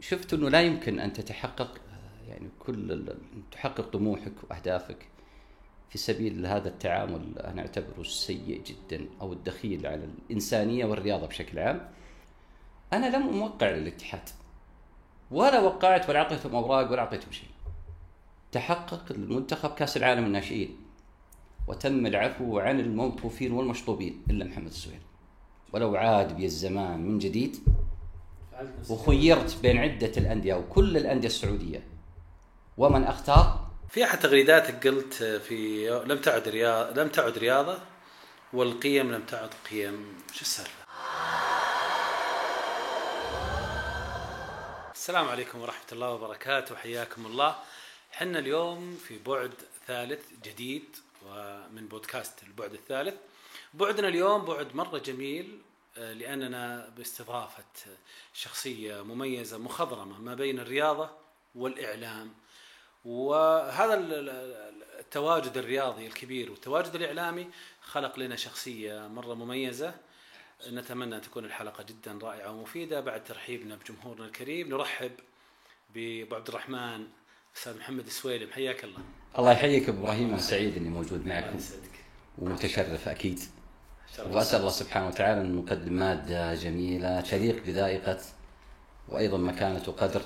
شفت إنه لا يمكن أن تتحقق يعني كل تحقق طموحك وأهدافك في سبيل هذا التعامل أنا أعتبره السيء جدا أو الدخيل على الإنسانية والرياضة بشكل عام. أنا لم موقع للاتحاد ولا وقعت ولا أعطيتهم أوراق ولا أعطيتهم شيء. تحقق المنتخب كأس العالم الناشئين وتم العفو عن الموقوفين والمشطوبين إلا محمد السويل. ولو عاد بي الزمان من جديد وخيرت بين عدة الأندية وكل الأندية السعودية. ومن اختار في أحد تغريداتك قلت في لم تعد رياضه لم تعد رياضة والقيم لم تعد قيم. شو السالفة؟ السلام عليكم ورحمة الله وبركاته حياكم الله. حنا اليوم في بعد ثالث جديد ومن بودكاست البعد الثالث. بعدنا اليوم بعد مرة جميل آه، لأننا باستضافة شخصية مميزة مخضرمة ما بين الرياضة والإعلام. وهذا ال- ال- التواجد الرياضي الكبير والتواجد الإعلامي خلق لنا شخصية مرة مميزة. نتمنى أن تكون الحلقة جدا رائعة ومفيدة. بعد ترحيبنا بجمهورنا الكريم نرحب بأبو عبد الرحمن أستاذ محمد السويلم. حياك الله. الله يحييك ابو إبراهيم. أنا سعيد إني موجود معكم. ومتشرف أكيد. وأسأل الله سبحانه وتعالى أن نقدم مادة جميلة تليق بذائقة وأيضا مكانة وقدر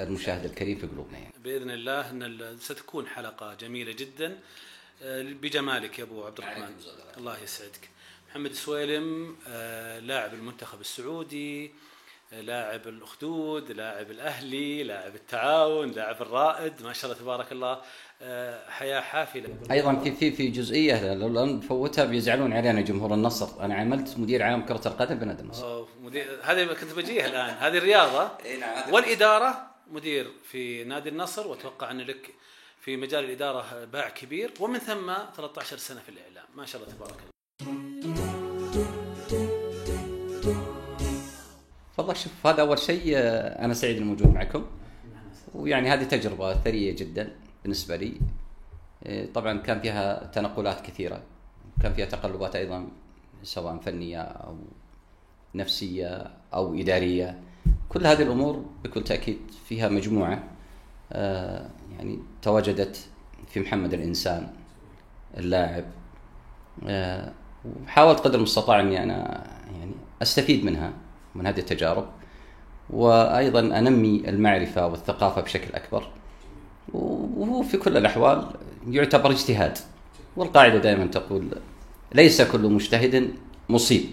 المشاهد الكريم في قلوبنا يعني. بإذن الله أن ال- ستكون حلقة جميلة جدا آه، بجمالك يا أبو عبد الرحمن. الله يسعدك محمد السويلم آه، لاعب المنتخب السعودي لاعب الأخدود لاعب الأهلي لاعب التعاون لاعب الرائد. ما شاء الله تبارك الله آه، حياة حافلة. أيضا في في في جزئية لو نفوتها بيزعلون علينا جمهور النصر. أنا عملت مدير عام كرة القدم بنادي النصر. مدير هذه كنت بجيها الآن. هذه الرياضة. والإدارة مدير في نادي النصر. وأتوقع أن لك في مجال الإدارة باع كبير. ومن ثم 13 سنة في الإعلام. ما شاء الله تبارك الله. والله شوف هذا أول شيء آه، أنا سعيد إني موجود معكم. ويعني هذه تجربة ثرية جدا بالنسبة لي. إيه، طبعا كان فيها تنقلات كثيرة. كان فيها تقلبات أيضا سواء فنية أو نفسية أو إدارية. كل هذه الأمور بكل تأكيد فيها مجموعة آه، يعني تواجدت في محمد الإنسان اللاعب. آه، وحاولت قدر المستطاع إني أنا يعني أستفيد منها. من هذه التجارب وأيضا أنمي المعرفة والثقافة بشكل أكبر. وهو في كل الأحوال يعتبر اجتهاد. والقاعدة دائما تقول ليس كل مجتهد مصيب.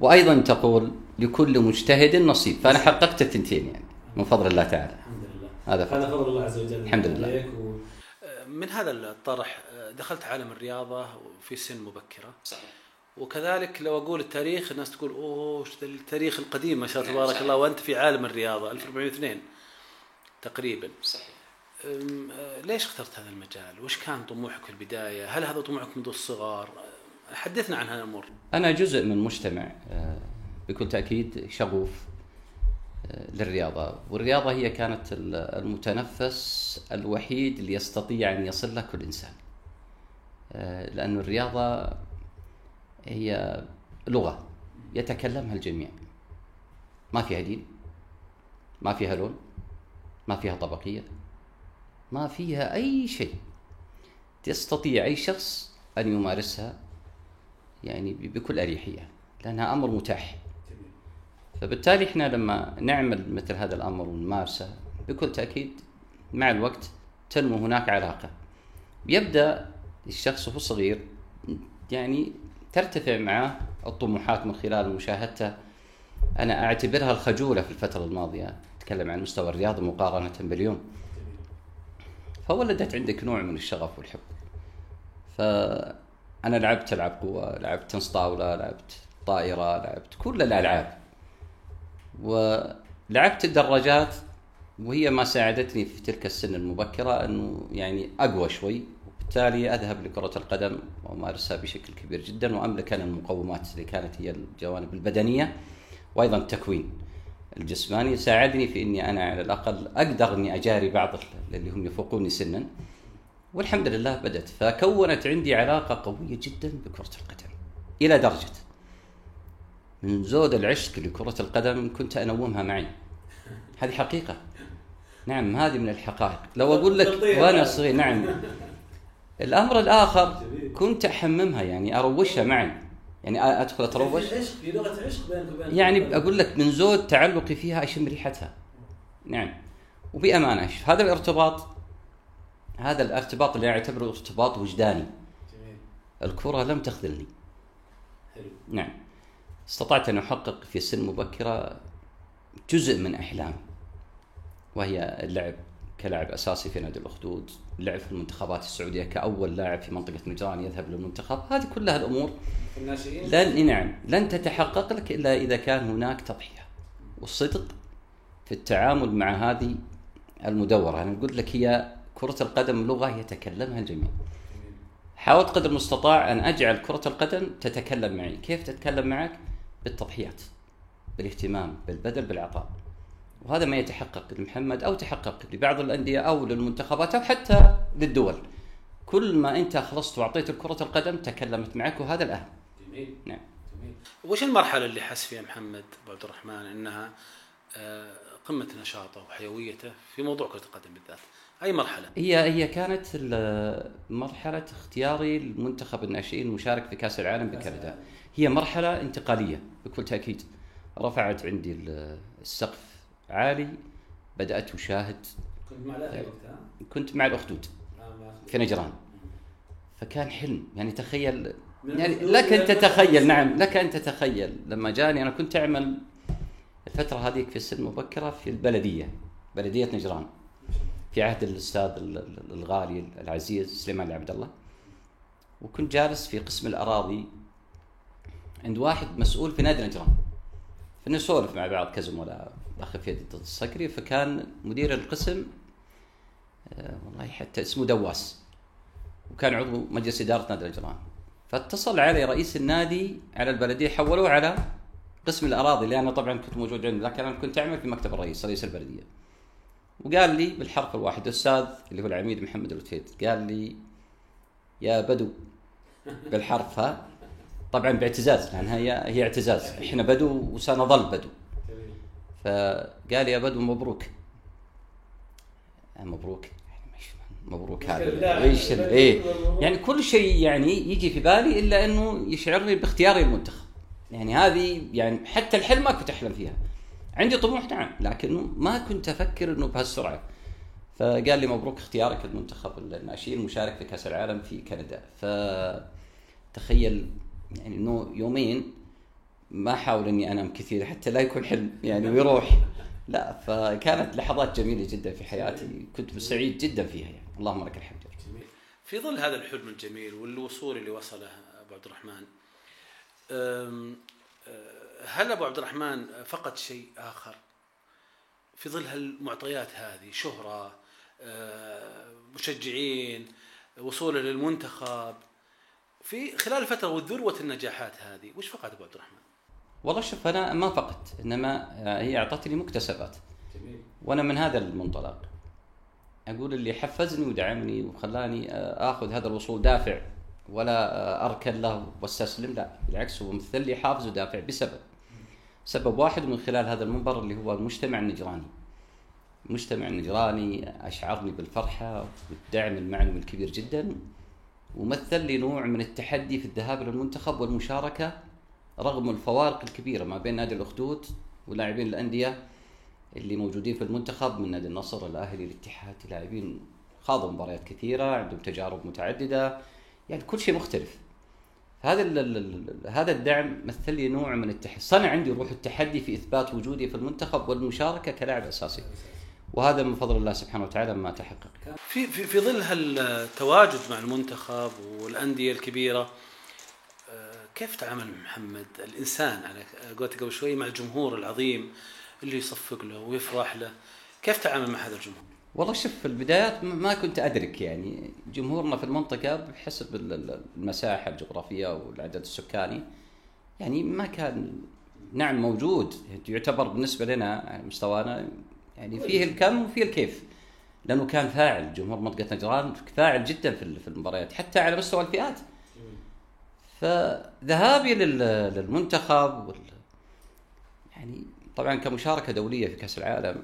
وأيضا تقول لكل مجتهد نصيب. فأنا حققت الثنتين يعني من فضل الله تعالى. الحمد لله. هذا فضل هذا فضل الله عز وجل الحمد لله. عليك و... من هذا الطرح دخلت عالم الرياضة في سن مبكرة. صحيح. وكذلك لو أقول التاريخ الناس تقول أوه وش ذا التاريخ القديم ما شاء الله تبارك الله وأنت في عالم الرياضة 1402 تقريبا صحيح آه، ليش اخترت هذا المجال؟ وش كان طموحك في البداية؟ هل هذا طموحك منذ الصغر؟ آه، حدثنا عن هذه الأمور. أنا جزء من مجتمع آه، بكل تأكيد شغوف للرياضة والرياضة هي كانت ال- المتنفس الوحيد اللي يستطيع أن يصل له كل إنسان آه، لأن الرياضة هي لغة يتكلمها الجميع. ما فيها دين ما فيها لون ما فيها طبقية ما فيها أي شيء. يستطيع أي شخص أن يمارسها يعني بكل أريحية لأنها أمر متاح. فبالتالي إحنا لما نعمل مثل هذا الأمر ونمارسه بكل تأكيد مع الوقت تنمو هناك علاقة. يبدأ الشخص وهو صغير يعني ترتفع معه الطموحات من خلال مشاهدته. أنا أعتبرها الخجولة في الفترة الماضية. أتكلم عن مستوى الرياضه مقارنة باليوم. فولدت عندك نوع من الشغف والحب. فأنا لعبت ألعاب قوة لعبت تنس طاولة لعبت طائرة لعبت كل الألعاب. ولعبت الدراجات وهي ما ساعدتني في تلك السن المبكرة أنه يعني أقوى شوي. وبالتالي أذهب لكرة القدم وأمارسها بشكل كبير جدا وأملك أنا المقومات اللي كانت هي الجوانب البدنية وأيضا التكوين الجسماني. ساعدني في إني أنا على الأقل أقدر أني أجاري بعض اللي هم يفوقوني سنا. والحمد لله بدأت. فكونت عندي علاقة قوية جدا بكرة القدم إلى درجة من زود العشق لكرة القدم كنت أنومها معي. هذه حقيقة. نعم هذه من الحقائق. لو أقول لك وأنا صغير نعم. الأمر الآخر كنت أحممها يعني أروشها معي. يعني أدخل أتروش. في لغة عشق بينك وبين يعني أقول لك من زود تعلقي فيها أشم ريحتها. نعم. وبأمانة هذا الارتباط هذا الارتباط اللي اعتبره ارتباط وجداني. جميل. الكرة لم تخذلني. حلو. نعم. استطعت أن أحقق في سن مبكرة جزء من أحلامي وهي اللعب. كلاعب أساسي في نادي الأخدود، اللعب في المنتخبات السعودية كأول لاعب في منطقة نجران يذهب للمنتخب، هذه كلها الأمور الناشئين؟ لن نعم لن تتحقق لك إلا إذا كان هناك تضحية والصدق في التعامل مع هذه المدورة، أنا قلت لك هي كرة القدم لغة يتكلمها الجميع. حاولت قدر المستطاع أن أجعل كرة القدم تتكلم معي، كيف تتكلم معك؟ بالتضحيات بالاهتمام بالبذل بالعطاء. وهذا ما يتحقق لمحمد أو تحقق لبعض الأندية أو للمنتخبات أو حتى للدول. كل ما أنت خلصت وأعطيت كره القدم تكلمت معك وهذا الأهم. جميل. نعم. جميل. وش المرحلة اللي حس فيها محمد ابو عبد الرحمن إنها آه، قمة نشاطه وحيويته في موضوع كرة القدم بالذات؟ أي مرحلة؟ هي هي كانت مرحلة اختياري لمنتخب الناشئين المشارك في كأس العالم بكندا. هي مرحلة انتقالية بكل تأكيد. رفعت عندي ال- السقف عالي بدأت أشاهد. كنت مع الاهلي وقتها؟ كنت مع الأخدود في نجران. فكان حلم. يعني تخيل يعني لك أن تتخيل نعم لك أن تتخيل. لما جاني أنا كنت أعمل الفترة هذيك في السن مبكره في البلدية بلدية نجران في عهد الأستاذ ال- ال- الغالي العزيز سليمان العبد الله. وكنت جالس في قسم الأراضي عند واحد مسؤول في نادي نجران. فنسولف مع بعض كزملاء. الاخ فيد الصقري فكان مدير القسم آه، والله حتى اسمه دواس وكان عضو مجلس إدارة نادي نجران فاتصل علي رئيس النادي على البلدية حولوه على قسم الأراضي اللي أنا طبعا كنت موجود عنده لكن أنا كنت أعمل في مكتب الرئيس رئيس البلدية. وقال لي بالحرف الواحد الأستاذ اللي هو العميد محمد الوتفيد قال لي يا بدو. بالحرف ها. طبعا باعتزاز لأن هي هي اعتزاز. إحنا بدو وسنظل بدو. فقال يا بدو مبروك. آه، مبروك. يعني مبروك هذا. إيش إيه. يعني كل شيء يعني يجي في بالي إلا إنه يشعرني باختياري المنتخب. يعني هذه يعني حتى الحلم ما كنت أحلم فيها. عندي طموح نعم لكنه ما كنت أفكر إنه بهالسرعة. فقال لي مبروك اختيارك المنتخب الناشئين المشارك في كأس العالم في كندا. فتخيل يعني إنه يومين ما احاول إني أنام كثير حتى لا يكون حلم يعني ويروح. لا فكانت لحظات جميلة جدا في حياتي كنت سعيد جدا فيها يعني. اللهم لك الحمد. جميل. في ظل هذا الحلم الجميل والوصول اللي وصله أبو عبد الرحمن أه، هل أبو عبد الرحمن فقد شيء آخر؟ في ظل هالمعطيات هذه شهرة أه، مشجعين وصوله للمنتخب في خلال الفترة والذروه النجاحات هذه وش فقد أبو عبد الرحمن؟ والله شوف أنا ما فقدت إنما هي أعطتني مكتسبات. جميل. وأنا من هذا المنطلق. أقول اللي حفزني ودعمني وخلاني آخذ هذا الوصول دافع ولا أركن له واستسلم لا بالعكس هو مثل لي حافز ودافع بسبب. سبب واحد من خلال هذا المنبر اللي هو المجتمع النجراني. المجتمع النجراني أشعرني بالفرحة والدعم المعنوي الكبير جدا ومثل لي نوع من التحدي في الذهاب إلى المنتخب والمشاركة رغم الفوارق الكبيرة ما بين نادي الأخدود ولاعبين الأندية اللي موجودين في المنتخب من نادي النصر الأهلي الاتحاد لاعبين خاضوا مباريات كثيرة عندهم تجارب متعددة يعني كل شيء مختلف. هذا هذا الدعم مثل لي نوع من التحدي. صنع عندي روح التحدي في إثبات وجودي في المنتخب والمشاركة كلاعب أساسي. وهذا من فضل الله سبحانه وتعالى ما تحقق. في في في ظل هالتواجد مع المنتخب والأندية الكبيرة كيف تعامل محمد الإنسان؟ على قولتك قبل شوي مع الجمهور العظيم اللي يصفق له ويفرح له. كيف تعامل مع هذا الجمهور؟ والله شوف في البدايات ما كنت أدرك يعني. جمهورنا في المنطقة بحسب ال- ال- المساحة الجغرافية والعدد السكاني يعني ما كان نعم موجود. يعتبر بالنسبة لنا مستوانا يعني فيه الكم وفيه الكيف لأنه كان فاعل. جمهور منطقة نجران فاعل جدا في المباريات حتى على مستوى الفئات. فذهابي لل- للمنتخب وال يعني طبعا كمشاركة دولية في كأس العالم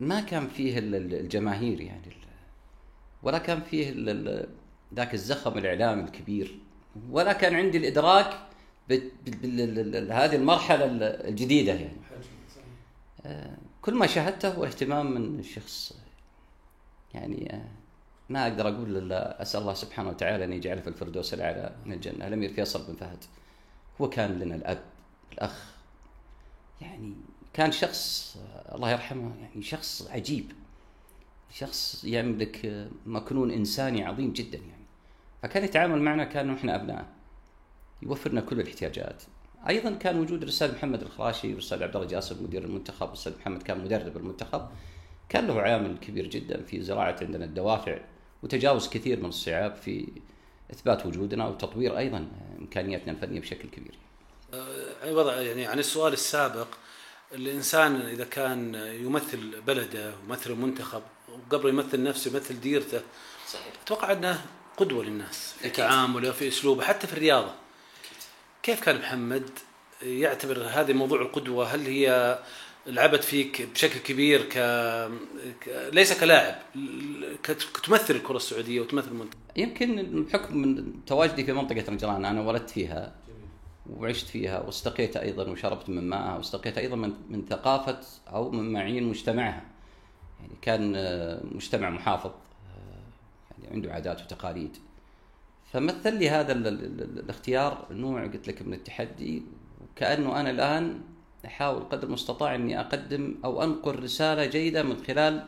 ما كان فيه الجماهير يعني ولا كان فيه ذاك الزخم الإعلامي الكبير ولا كان عندي الإدراك بهذه المرحلة الجديدة يعني. آه، كل ما شاهدته هو اهتمام من الشخص يعني آه، ما أقدر أقول إلا أسأل الله سبحانه وتعالى أن يجعله في الفردوس الأعلى من الجنة. الامير فيصل بن فهد. هو كان لنا الأب الأخ. يعني كان شخص الله يرحمه يعني شخص عجيب. شخص يملك مكنون إنساني عظيم جدا يعني. فكان يتعامل معنا كانه إحنا أبناء. يوفر لنا كل الاحتياجات. أيضا كان وجود الأستاذ محمد الخراشي والأستاذ عبد الله جاسم مدير المنتخب والأستاذ محمد كان مدرب المنتخب. كان له عامل كبير جدا في زراعة عندنا الدوافع. وتجاوز كثير من الصعاب في إثبات وجودنا وتطوير أيضا إمكانياتنا الفنية بشكل كبير. أه يعني عن السؤال السابق الإنسان إذا كان يمثل بلده ويمثل المنتخب وقبل يمثل نفسه يمثل ديرته صحيح أتوقع أنه قدوة للناس في. تعامله في أسلوبه حتى في الرياضة. كيف كان محمد يعتبر هذه موضوع القدوة هل هي لعبت فيك بشكل كبير ك... ليس كلاعب كتمثل الكرة السعودية وتمثل المنتخب. يمكن بحكم من تواجدي في منطقة نجران أنا ولدت فيها وعشت فيها واستقيت أيضا وشربت من ماءها واستقيت أيضا من من ثقافة أو من معين مجتمعها. يعني كان مجتمع محافظ يعني عنده عادات وتقاليد. فمثل لي هذا الاختيار نوع قلت لك من التحدي وكأنه أنا الآن أحاول قدر المستطاع إني أقدم أو انقل رسالة جيدة من خلال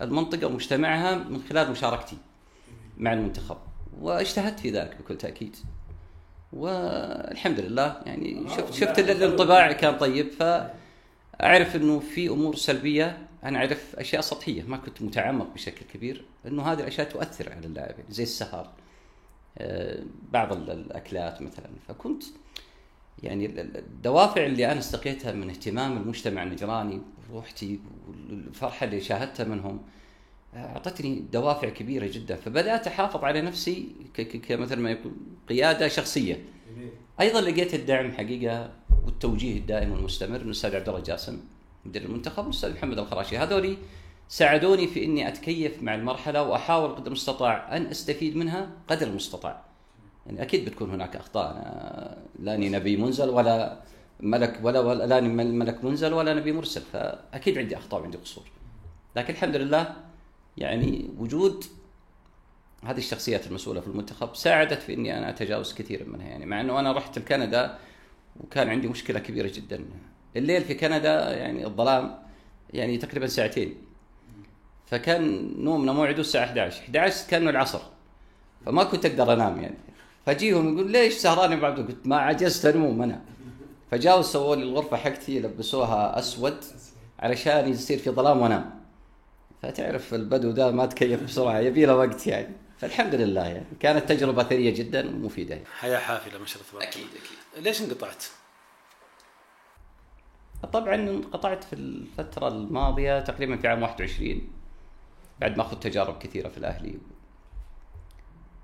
المنطقة ومجتمعها من خلال مشاركتي مع المنتخب واجتهدت في ذلك بكل تأكيد. والحمد لله يعني شفت شفت الانطباع كان طيب فأعرف إنه في أمور سلبية أنا أعرف أشياء سطحية ما كنت متعمق بشكل كبير إنه هذه الأشياء تؤثر على اللاعب زي السهر آه، بعض الأكلات مثلا. فكنت يعني الدوافع اللي أنا استقيتها من اهتمام المجتمع النجراني وروحتي والفرحة اللي شاهدتها منهم أعطتني دوافع كبيرة جدا. فبدأت أحافظ على نفسي كمثل ما يقول قيادة شخصية. أيضا لقيت الدعم حقيقة والتوجيه الدائم والمستمر من الأستاذ عبد الله جاسم مدير المنتخب والأستاذ محمد الخراشي. هذولي ساعدوني في إني أتكيف مع المرحلة وأحاول قدر المستطاع أن أستفيد منها قدر المستطاع. يعني أكيد بتكون هناك أخطاء. أنا لاني نبي منزل ولا ملك ولا, ولا لاني ملك منزل ولا نبي مرسل فأكيد عندي أخطاء وعندي قصور. لكن الحمد لله يعني وجود هذه الشخصيات المسؤولة في المنتخب ساعدت في إني أنا أتجاوز كثير منها. يعني مع إنه أنا رحت لكندا وكان عندي مشكلة كبيرة جدا. الليل في كندا يعني الظلام يعني تقريبا ساعتين. فكان نومنا موعده الساعة 11 11 كأنه العصر. فما كنت أقدر أنام يعني. فجيهم يقول ليش سهران بعد؟ قلت ما عجزت أنوم أنا. فجاوا سووا لي الغرفة حقتي لبسوها أسود علشان يصير في ظلام وأنام. فتعرف البدو ده ما تكيف بسرعة يبي له وقت يعني. فالحمد لله يعني. كانت تجربة ثرية جدا ومفيدة حياة حافلة ما شاء الله أكيد أكيد. ليش انقطعت؟ طبعا انقطعت في الفترة الماضية تقريبا في عام 21 بعد ما أخذت تجارب كثيرة في الأهلي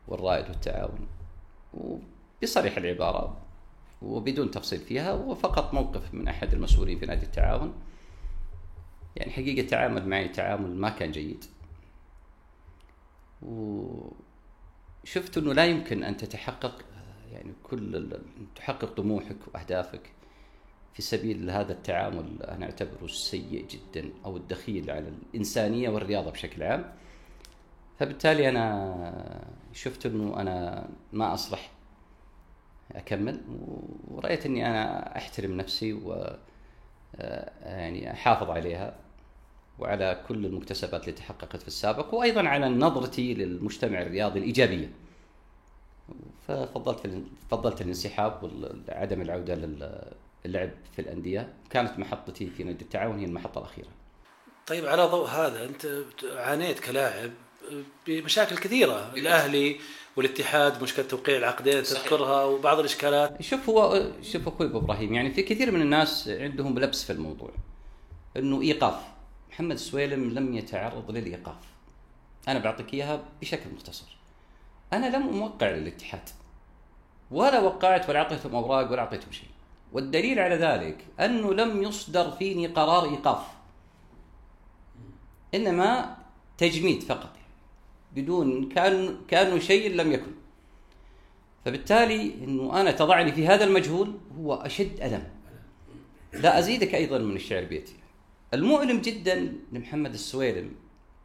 والرائد والتعاون. وبصريح العبارة وبدون تفصيل فيها وفقط موقف من أحد المسؤولين في نادي التعاون. يعني حقيقة تعامل معي تعامل ما كان جيد. وشفت إنه لا يمكن أن تتحقق يعني كل تحقق طموحك وأهدافك في سبيل هذا التعامل. أنا أعتبره سيء جدا أو الدخيل على الإنسانية والرياضة بشكل عام. فبالتالي أنا شفت إنه أنا ما أصلح أكمل ورأيت إني أنا أحترم نفسي و يعني أحافظ عليها وعلى كل المكتسبات اللي تحققت في السابق وأيضا على نظرتي للمجتمع الرياضي الإيجابية. ففضلت فضلت الانسحاب وعدم العودة للعب في الأندية، كانت محطتي في نادي التعاون هي المحطة الأخيرة. طيب على ضوء هذا أنت عانيت كلاعب بمشاكل كثيرة. الأهلي والاتحاد مشكلة توقيع العقدين تذكرها وبعض الإشكالات. شوف هو شوف أخوي إبراهيم يعني في كثير من الناس عندهم لبس في الموضوع إنه إيقاف. محمد السويلم لم يتعرض للإيقاف. أنا بعطيك إياها بشكل مختصر. أنا لم موقع للاتحاد. ولا وقعت ولا أعطيتهم أوراق ولا أعطيتهم شيء. والدليل على ذلك أنه لم يصدر فيني قرار إيقاف. إنما تجميد فقط. بدون كان كانه شيء لم يكن. فبالتالي إنه أنا تضعني في هذا المجهول هو أشد ألم. لا أزيدك أيضا من الشعر بيتي. المؤلم جدا لمحمد السويلم.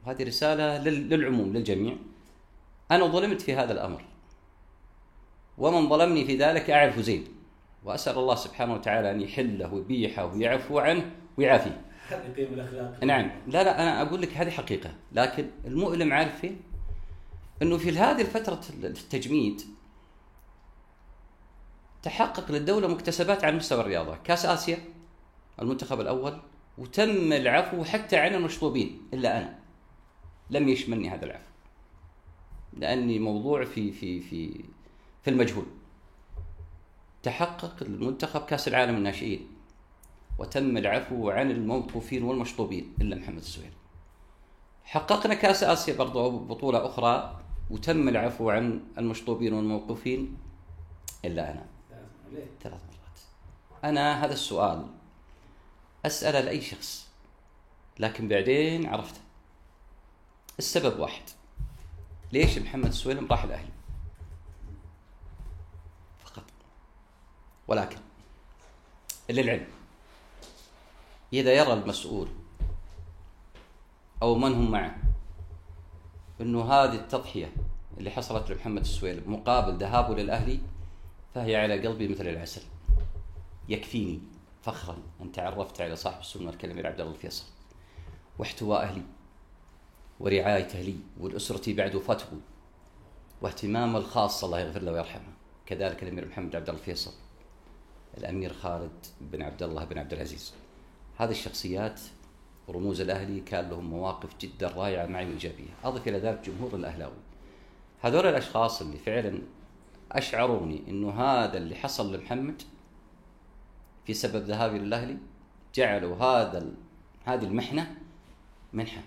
وهذه رسالة للعموم للجميع. أنا ظلمت في هذا الأمر. ومن ظلمني في ذلك أعرف زين. وأسأل الله سبحانه وتعالى أن يحله ويبيحه ويعفو عنه ويعافيه. هذه قيم الأخلاق. نعم. لا لا أنا أقول لك هذه حقيقة. لكن المؤلم عارف فين؟ إنه في هذه الفترة التجميد تحقق للدولة مكتسبات على مستوى الرياضة، كأس آسيا المنتخب الأول وتم العفو حتى عن المشطوبين إلا أنا لم يشملني هذا العفو لأني موضوع في في في في المجهول. تحقق المنتخب كأس العالم الناشئين وتم العفو عن الموقوفين والمشطوبين إلا محمد السويل حققنا كأس آسيا برضو بطولة أخرى وتم العفو عن المشطوبين والموقوفين إلا أنا. ثلاث مرات. أنا هذا السؤال أسأله لأي شخص لكن بعدين عرفته. السبب واحد. ليش محمد السويلم راح الأهلي؟ فقط. ولكن للعلم إذا يرى المسؤول أو من هم معه أنه هذه التضحية اللي حصلت لمحمد السويلم مقابل ذهابه للأهلي فهي على قلبي مثل العسل. يكفيني فخرا أن تعرفت على صاحب السنة الكلمة عبد الله الفيصل واحتواء أهلي ورعايته لي ولأسرتي بعد وفاته واهتمامه الخاص الله يغفر له ويرحمه. كذلك الأمير محمد عبد الله الفيصل الأمير خالد بن عبد الله بن عبد العزيز. هذه الشخصيات رموز الأهلي كان لهم مواقف جدا رائعة معي وايجابيه، أضف إلى ذلك جمهور الأهلاوي. هذول الأشخاص اللي فعلا أشعروني إنه هذا اللي حصل لمحمد في سبب ذهابي للأهلي جعلوا هذا هذه المحنة منحة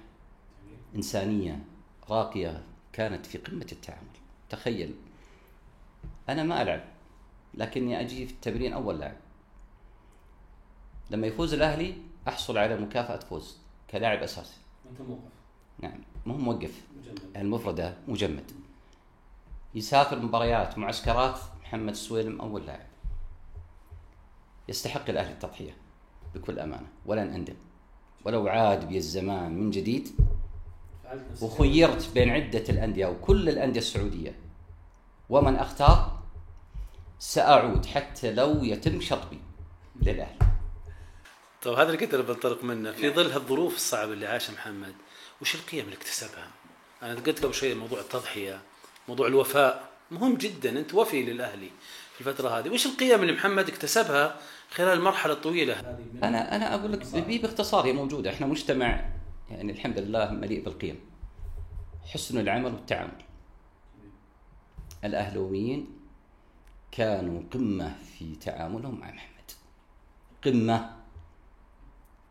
إنسانية راقية كانت في قمة التعامل. تخيل أنا ما ألعب لكني أجي في التمرين أول لاعب لما يفوز الأهلي أحصل على مكافأة فوز كلاعب أساسي. انت موقف؟ نعم مو موقف. مجمد. المفردة مجمد. يسافر مباريات معسكرات محمد السويلم أول لاعب. يستحق الأهلي التضحية بكل أمانة. ولن أندم. ولو عاد بي الزمان من جديد وخيرت بين عدة الأندية وكل الأندية السعودية ومن أختار سأعود حتى لو يتم شطبي للأهلي. طيب هذا اللي كنت بنطلق منه. في ظل هالظروف الصعبة اللي عاشها محمد وش القيم اللي اكتسبها؟ أنا قلت قبل شوي موضوع التضحية موضوع الوفاء. مهم جدا أنت وفي للأهلي في الفترة هذه. وش القيم اللي محمد اكتسبها خلال المرحلة الطويلة هذه؟ أنا أنا أقول لك بي- باختصار هي موجودة. إحنا مجتمع يعني الحمد لله مليء بالقيم. حسن العمل والتعامل. الاهلاويين كانوا قمة في تعاملهم مع محمد. قمة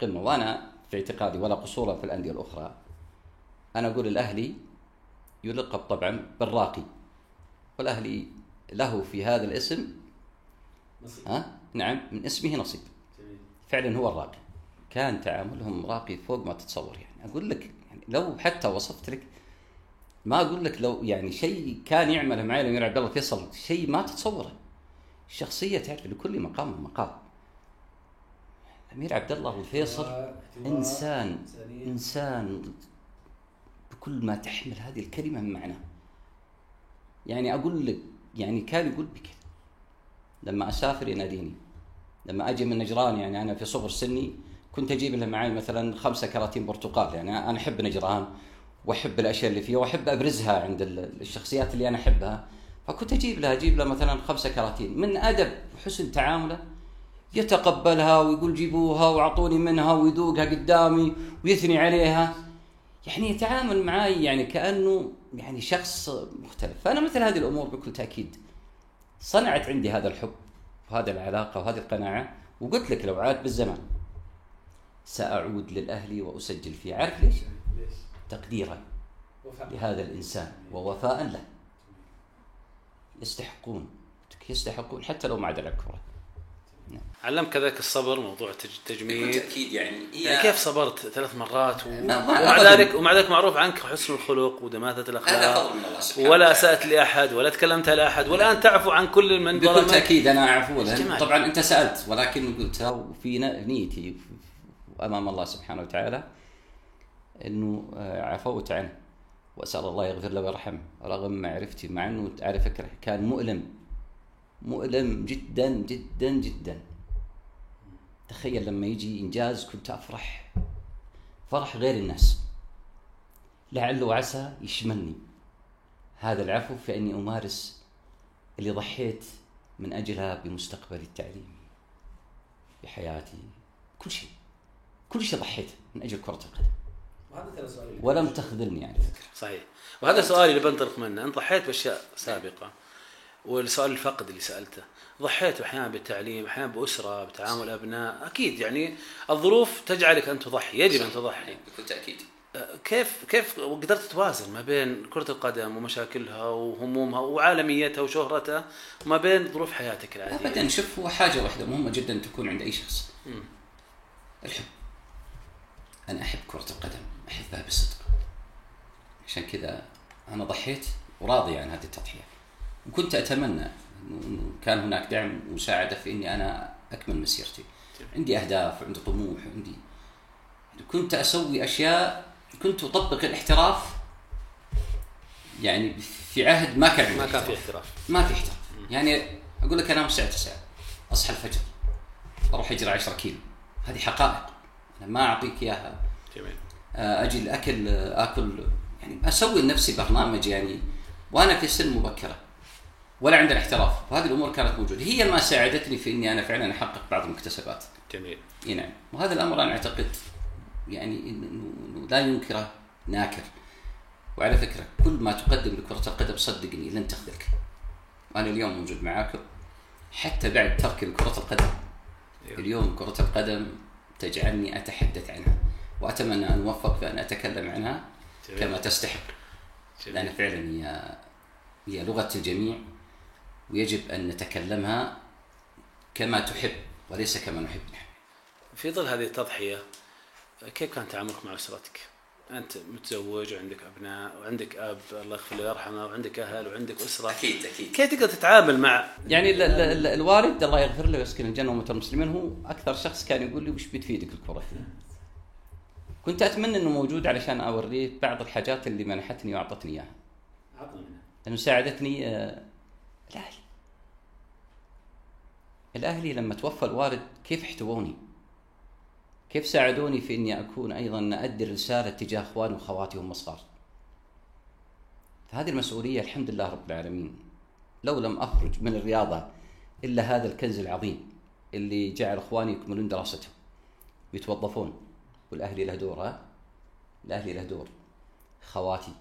قمة وأنا في اعتقادي ولا قصورا في الأندية الأخرى أنا أقول الأهلي يلقب طبعا بالراقي والأهلي له في هذا الاسم نصيب. ها؟ نعم من اسمه نصيب. جميل. فعلا هو الراقي. كان تعاملهم راقي فوق ما تتصور يعني. أقول لك يعني لو حتى وصفت لك ما أقول لك لو يعني شيء كان يعمله معي الأمير عبد الله فيصل شيء ما تتصوره. الشخصيه تعرف لكل مقام مقام الامير عبد الله الفيصل إنسان. إنسان بكل ما تحمل هذه الكلمة من معنى. يعني أقول لك يعني كان يقول بك لما أسافر يناديني لما أجي من نجران يعني أنا في صغر سني كنت أجيب له معي مثلا خمسة كراتين برتقال. يعني أنا أحب نجران وأحب الأشياء اللي فيها وأحب أبرزها عند ال- الشخصيات اللي أنا أحبها. فكنت أجيب له أجيب له مثلا خمسة كراتين من أدب وحسن تعامله. يتقبلها ويقول جيبوها واعطوني منها ويذوقها قدامي ويثني عليها. يعني يتعامل معي يعني كأنه يعني شخص مختلف. فأنا مثل هذه الأمور بكل تأكيد صنعت عندي هذا الحب وهذه العلاقة وهذه القناعة. وقلت لك لو عاد بالزمان سأعود للاهلي وأسجل فيه. عارف ليش؟ تقديرا لهذا الإنسان ووفاء له. يستحقون يستحقون حتى لو ما عاد لعب كره علمك كذلك الصبر موضوع التج- التجميد. بالتاكيد يعني يعني كيف صبرت ثلاث مرات و... ومع. ذلك ومع ذلك معروف عنك حسن الخلق ودماثة هذا الاخلاق فضل من الله سبحانه ولا. اسأت لأحد ولا تكلمت لاحد والان تعفو عن كل من بكل ظلمك. تأكيد أنا أعفو طبعا أنت سألت ولكن قلتها وفي نيتي أمام الله سبحانه وتعالى إنه آه، عفوت عنه وأسأل الله يغفر له ويرحمه. رغم معرفتي مع إنه فكره كان مؤلم. مؤلم جدا جدا جدا. تخيل لما يجي إنجاز كنت أفرح فرح غير الناس. لعل وعسى يشملني. هذا العفو في أني أمارس اللي ضحيت من أجلها بمستقبلي التعليمي بحياتي. كل شيء كل شيء ضحيت من أجل كرة القدم. ولم تخذلني على فكره صحيح. وهذا سؤالي اللي بنطلق منه. أنت ضحيت بأشياء سابقة. والسؤال الفقد اللي سألته. ضحيت أحيانا بالتعليم أحيانا بأسرة بتعامل أبناء. أكيد يعني الظروف تجعلك أن تضحي يجب أن تضحي. بكل تأكيد. كيف كيف قدرت توازن ما بين كرة القدم ومشاكلها وهمومها وعالميتها وشهرتها وما بين ظروف حياتك العادية؟ ابدا شوف هو حاجة واحدة مهمة جدا تكون عند أي شخص. مم. الحب. أنا أحب كرة القدم أحبها بصدق. عشان كذا أنا ضحيت وراضي عن هذه التضحية. وكنت أتمنى كان هناك دعم ومساعدة في إني أنا أكمل مسيرتي. عندي أهداف وعندي طموح وعندي كنت أسوي أشياء كنت أطبق الاحتراف يعني في عهد ما كان عندي ما كان. في احتراف. ما في احتراف. يعني أقول لك انام الساعة 9 أصحى الفجر أروح أجري 10 كيلو. هذه حقائق. أنا ما أعطيك إياها. جميل. آه، أجي الأكل آه، آكل. يعني أسوي لنفسي برنامج يعني وأنا في سن مبكرة. ولا عندنا احتراف. وهذه الأمور كانت موجودة. هي ما ساعدتني في إني أنا فعلا أحقق بعض المكتسبات. جميل. إي نعم. وهذا الأمر أنا أعتقد يعني انه لا ينكره ناكر. وعلى فكرة كل ما تقدم لكرة القدم صدقني لن تخذلك. أنا اليوم موجود معاكم حتى بعد ترك كره القدم. اليوم كرة القدم تجعلني أتحدث عنها. وأتمنى أن أوفق في أن أتكلم عنها جميل. كما تستحق. جميل. لأن فعلا هي هي لغة الجميع. ويجب أن نتكلمها كما تحب وليس كما نحب نحن في ظل هذه التضحية كيف كان تعاملك مع أسرتك؟ أنت متزوج وعندك أبناء وعندك أب الله يغفر له ويرحمه وعندك أهل وعندك أسرة أكيد أكيد كيف تقدر تتعامل مع يعني ال- ال- ال- الوالد الله يغفر له ويسكن الجنة وموت المسلمين هو أكثر شخص كان يقول لي وش بتفيدك الكرة؟ كنت أتمنى إنه موجود علشان اوريه بعض الحاجات اللي منحتني وأعطتني إياها. عطنا منها لأنه ساعدتني آه، الأهلي لما توفى الوالد كيف احتووني؟ كيف ساعدوني في إني أكون أيضا اؤدي رساله تجاه إخواني وأخواتي وهم صغار. فهذه المسؤولية الحمد لله رب العالمين. لو لم أخرج من الرياضة إلا هذا الكنز العظيم اللي جعل إخواني يكملون دراستهم ويتوظفون والأهلي له دور ها؟ الأهلي له دور خواتي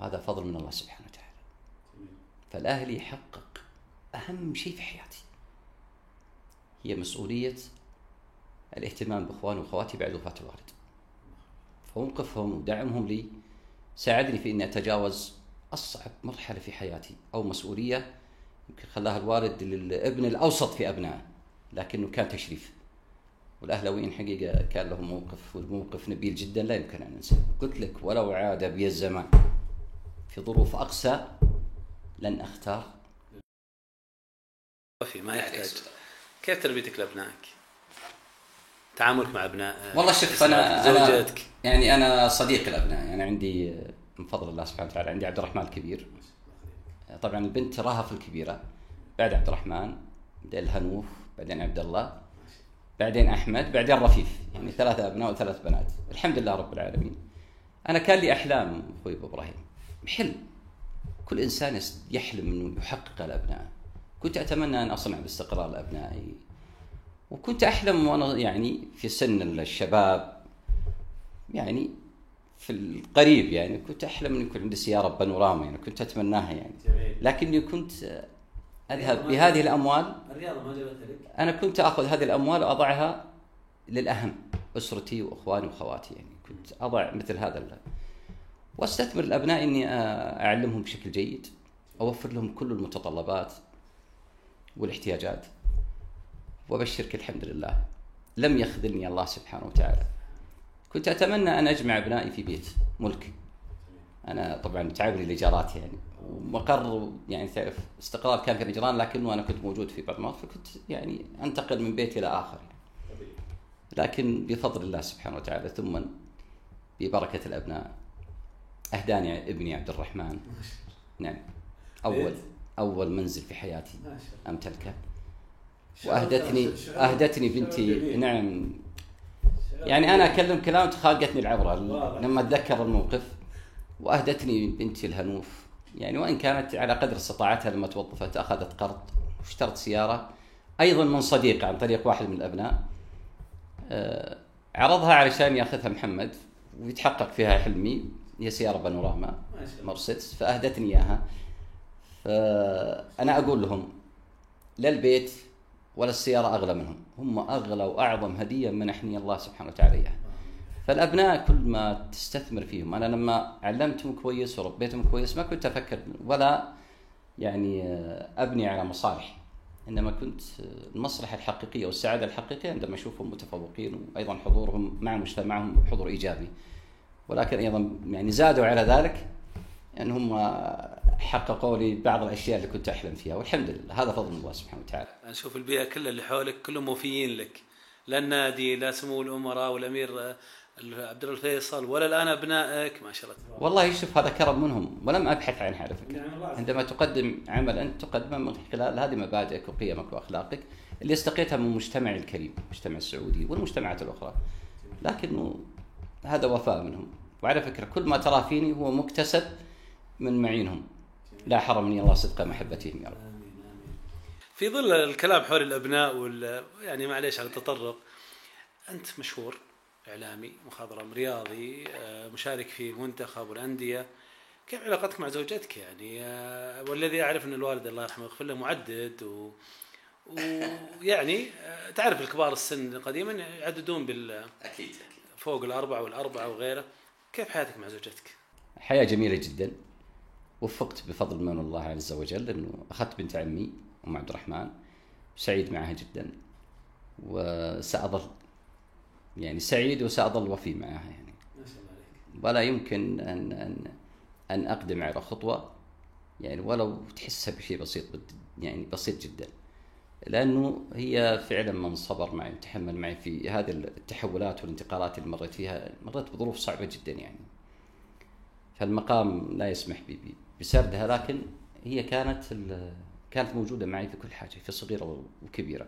هذا فضل من الله سبحانه وتعالى فالأهلي يحقق أهم شيء في حياتي. هي مسؤولية الاهتمام بإخواني وأخواتي بعد وفاة الوالد. فموقفهم ودعمهم لي ساعدني في إني أتجاوز أصعب مرحلة في حياتي أو مسؤولية يمكن خلاها الوالد للابن الأوسط في أبنائه لكنه كان تشريف. والاهلاويين حقيقة كان لهم موقف والموقف نبيل جدا لا يمكن أن ننساه. قلت لك ولو عاد بي الزمان في ظروف أقسى لن أختار وفي ما يحتاج. كيف تربيتك لابنائك؟ تعاملك مع ابنائك والله شوف أنا أنا زوجتك. يعني أنا صديق الأبناء يعني عندي من فضل الله سبحانه وتعالى عندي عبد الرحمن الكبير. طبعا البنت رهف الكبيرة بعد عبد الرحمن بعدين الهنوف بعدين عبد الله بعدين أحمد بعدين رفيف. يعني ثلاثة أبناء وثلاث بنات. الحمد لله رب العالمين. أنا كان لي أحلام أخوي ابو إبراهيم. حلم. كل إنسان يحلم إنه يحقق الأبناء. كنت أتمنى أن أصنع باستقرار لابنائي وكنت أحلم وأنا يعني في سن الشباب يعني في القريب يعني كنت أحلم ان يكون عندي سيارة بانوراما يعني كنت أتمناها يعني. لكني كنت أذهب بهذه الأموال. الرياضة ما جابتها لك؟ أنا كنت آخذ هذه الأموال وأضعها للأهم أسرتي وأخواني وأخواتي يعني. كنت أضع مثل هذا ال- وأستثمر الابناء إني أعلمهم بشكل جيد أوفر لهم كل المتطلبات. والاحتياجات. وأبشرك الحمد لله. لم يخذلني الله سبحانه وتعالى. كنت أتمنى أن أجمع أبنائي في بيت ملك. أنا طبعا تعب لي الايجارات يعني. ومقر يعني تعرف استقرار كان في نجران لكنه أنا كنت موجود في المرات فكنت يعني أنتقل من بيت إلى آخر. لكن بفضل الله سبحانه وتعالى ثم ببركة الأبناء أهداني ابني عبد الرحمن. نعم. أول. أول منزل في حياتي أمتلكه. واهدتني أهدتني بنتي. نعم. يعني أنا أكلم كلام تخاقتني العبره لما أتذكر الموقف وأهدتني بنتي الهنوف. يعني وإن كانت على قدر استطاعتها لما توظفت أخذت قرض واشترت سيارة أيضا من صديق عن طريق واحد من الأبناء. آه، عرضها علشان يأخذها محمد ويتحقق فيها حلمي. هي سيارة بانوراما مرسيدس. فأهدتني إياها. فانا أقول لهم لا البيت ولا السيارة أغلى منهم. هم أغلى وأعظم هدية منحني الله سبحانه وتعالى إياها. فالأبناء كل ما تستثمر فيهم أنا لما علمتهم كويس وربيتهم كويس ما كنت أفكر ولا يعني أبني على مصالح. إنما كنت المصلحة الحقيقية والسعادة الحقيقية عندما أشوفهم متفوقين وأيضا حضورهم مع مجتمعهم حضور إيجابي. ولكن أيضا يعني زادوا على ذلك هم حققوا لي بعض الأشياء اللي كنت أحلم فيها والحمد لله. هذا فضل الله سبحانه وتعالى. نشوف البيئة كلها اللي حولك كلهم موفيين لك. لا النادي لا سمو الأمراء والأمير عبد الله الفيصل ولا الآن أبنائك. ما شاء الله. والله شوف هذا كرم منهم ولم أبحث عنها على فكرة. نعم، عندما تقدم عمل انت تقدمه من خلال هذه مبادئك وقيمك وأخلاقك اللي استقيتها من مجتمعي الكريم المجتمع السعودي والمجتمعات الأخرى. لكنه هذا وفاء منهم. وعلى فكرة كل ما ترى فيني هو مكتسب من معينهم. لا حرمني الله صدق محبتهم يا رب. في ظل الكلام حول الأبناء وال يعني معليش على التطرق أنت مشهور إعلامي مخضرم رياضي آه، مشارك في المنتخب والأندية. كيف علاقتك مع زوجتك يعني؟ آه، والذي أعرف أن الوالد الله يرحمه ويغفر له معدد و ويعني آه، تعرف الكبار السن قديما يعددون بال أكيد. فوق الأربعة والأربعة وغيره. كيف حياتك مع زوجتك؟ حياة جميلة جدا. وفقت بفضل من الله عز وجل إنه أخذت بنت عمي أم عبد الرحمن سعيد معها جدا وسأظل يعني سعيد وسأظل وفي معها يعني. ولا يمكن أن أن أن أقدم على خطوة يعني ولو تحسها بشيء بسيط يعني بسيط جدا. لأنه هي فعلا من صبر معي وتحمل معي في هذه التحولات والانتقالات اللي مريت فيها مريت بظروف صعبة جدا يعني. فالمقام لا يسمح بسردها لكن هي كانت كانت موجودة معي في كل حاجة في صغيرة وكبيرة.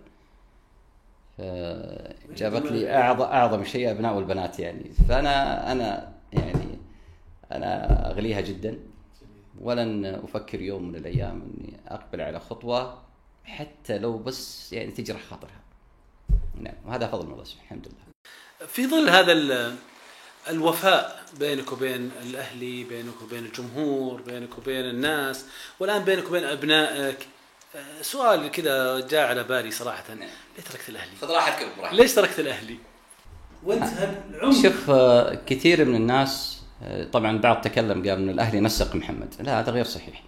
جابت لي اعظم أعظم شيء أبناء والبنات يعني. فانا أنا يعني أنا أغليها جدا. ولن أفكر يوم من الأيام إني أقبل على خطوة حتى لو بس يعني تجرح خاطرها. نعم وهذا فضل من الله الحمد لله في ظل هذا الوفاء بينك وبين الأهلي بينك وبين الجمهور بينك وبين الناس والآن بينك وبين أبنائك. آه، سؤال كذا جاء على بالي صراحة. ليش تركت الأهلي؟ خذ راحتك ليش تركت الأهلي؟ وانت العمر. شوف آه، كثير من الناس آه، طبعا بعض تكلم قال إن الأهلي نسق محمد. لا هذا غير صحيح.